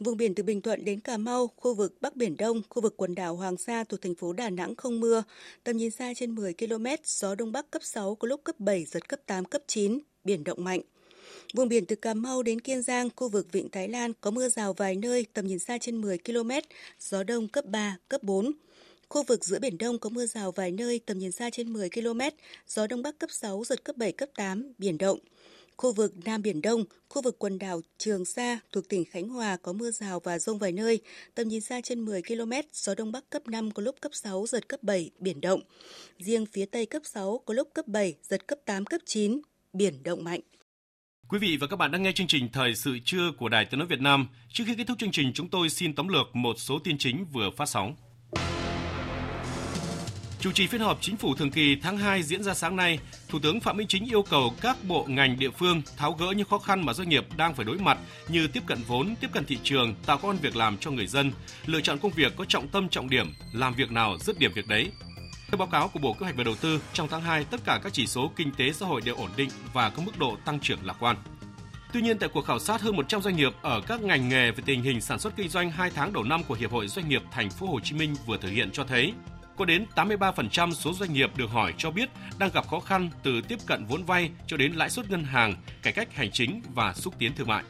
Vùng biển từ Bình Thuận đến Cà Mau, khu vực Bắc Biển Đông, khu vực quần đảo Hoàng Sa thuộc thành phố Đà Nẵng không mưa, tầm nhìn xa trên 10 km, gió Đông Bắc cấp 6, có lúc cấp 7, giật cấp 8, cấp 9, biển động mạnh. Vùng biển từ Cà Mau đến Kiên Giang, khu vực Vịnh Thái Lan có mưa rào vài nơi, tầm nhìn xa trên 10 km, gió đông cấp 3, cấp 4. Khu vực giữa Biển Đông có mưa rào vài nơi, tầm nhìn xa trên 10 km, gió Đông Bắc cấp 6, giật cấp 7, cấp 8, biển động. Khu vực Nam Biển Đông, khu vực quần đảo Trường Sa thuộc tỉnh Khánh Hòa có mưa rào và rông vài nơi, tầm nhìn xa trên 10 km, gió Đông Bắc cấp 5 có lúc cấp 6, giật cấp 7, biển động. Riêng phía Tây cấp 6 có lúc cấp 7, giật cấp 8, cấp 9, biển động mạnh. Quý vị và các bạn đang nghe chương trình Thời sự trưa của Đài Tiếng nói Việt Nam. Trước khi kết thúc chương trình, chúng tôi xin tóm lược một số tin chính vừa phát sóng. Chủ trì phiên họp chính phủ thường kỳ tháng 2 diễn ra sáng nay, Thủ tướng Phạm Minh Chính yêu cầu các bộ ngành địa phương tháo gỡ những khó khăn mà doanh nghiệp đang phải đối mặt như tiếp cận vốn, tiếp cận thị trường, tạo công an việc làm cho người dân, lựa chọn công việc có trọng tâm trọng điểm, làm việc nào dứt điểm việc đấy. Theo báo cáo của Bộ Kế hoạch và Đầu tư, trong tháng 2, tất cả các chỉ số kinh tế xã hội đều ổn định và có mức độ tăng trưởng lạc quan. Tuy nhiên, tại cuộc khảo sát hơn 100 doanh nghiệp ở các ngành nghề về tình hình sản xuất kinh doanh 2 tháng đầu năm của Hiệp hội Doanh nghiệp Thành phố Hồ Chí Minh vừa thực hiện cho thấy, có đến 83% số doanh nghiệp được hỏi cho biết đang gặp khó khăn từ tiếp cận vốn vay cho đến lãi suất ngân hàng, cải cách hành chính và xúc tiến thương mại.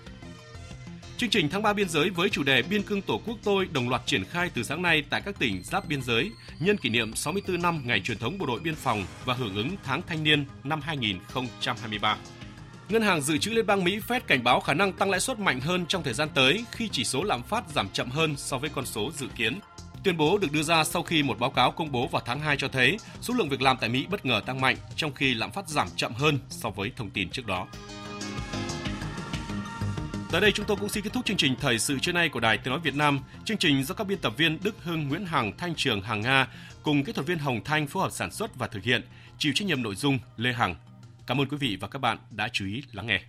Chương trình tháng 3 biên giới với chủ đề Biên cương Tổ quốc tôi đồng loạt triển khai từ sáng nay tại các tỉnh giáp biên giới nhân kỷ niệm 64 năm ngày truyền thống bộ đội biên phòng và hưởng ứng tháng thanh niên năm 2023. Ngân hàng Dự trữ Liên bang Mỹ Fed cảnh báo khả năng tăng lãi suất mạnh hơn trong thời gian tới khi chỉ số lạm phát giảm chậm hơn so với con số dự kiến. Tuyên bố được đưa ra sau khi một báo cáo công bố vào tháng 2 cho thấy số lượng việc làm tại Mỹ bất ngờ tăng mạnh trong khi lạm phát giảm chậm hơn so với thông tin trước đó. Tới đây chúng tôi cũng xin kết thúc chương trình thời sự trưa nay của Đài Tiếng nói Việt Nam. Chương trình do các biên tập viên Đức Hưng, Nguyễn Hằng, Thanh Trường, Hàng Nga cùng kỹ thuật viên Hồng Thanh phối hợp sản xuất và thực hiện, chịu trách nhiệm nội dung Lê Hằng. Cảm ơn quý vị và các bạn đã chú ý lắng nghe.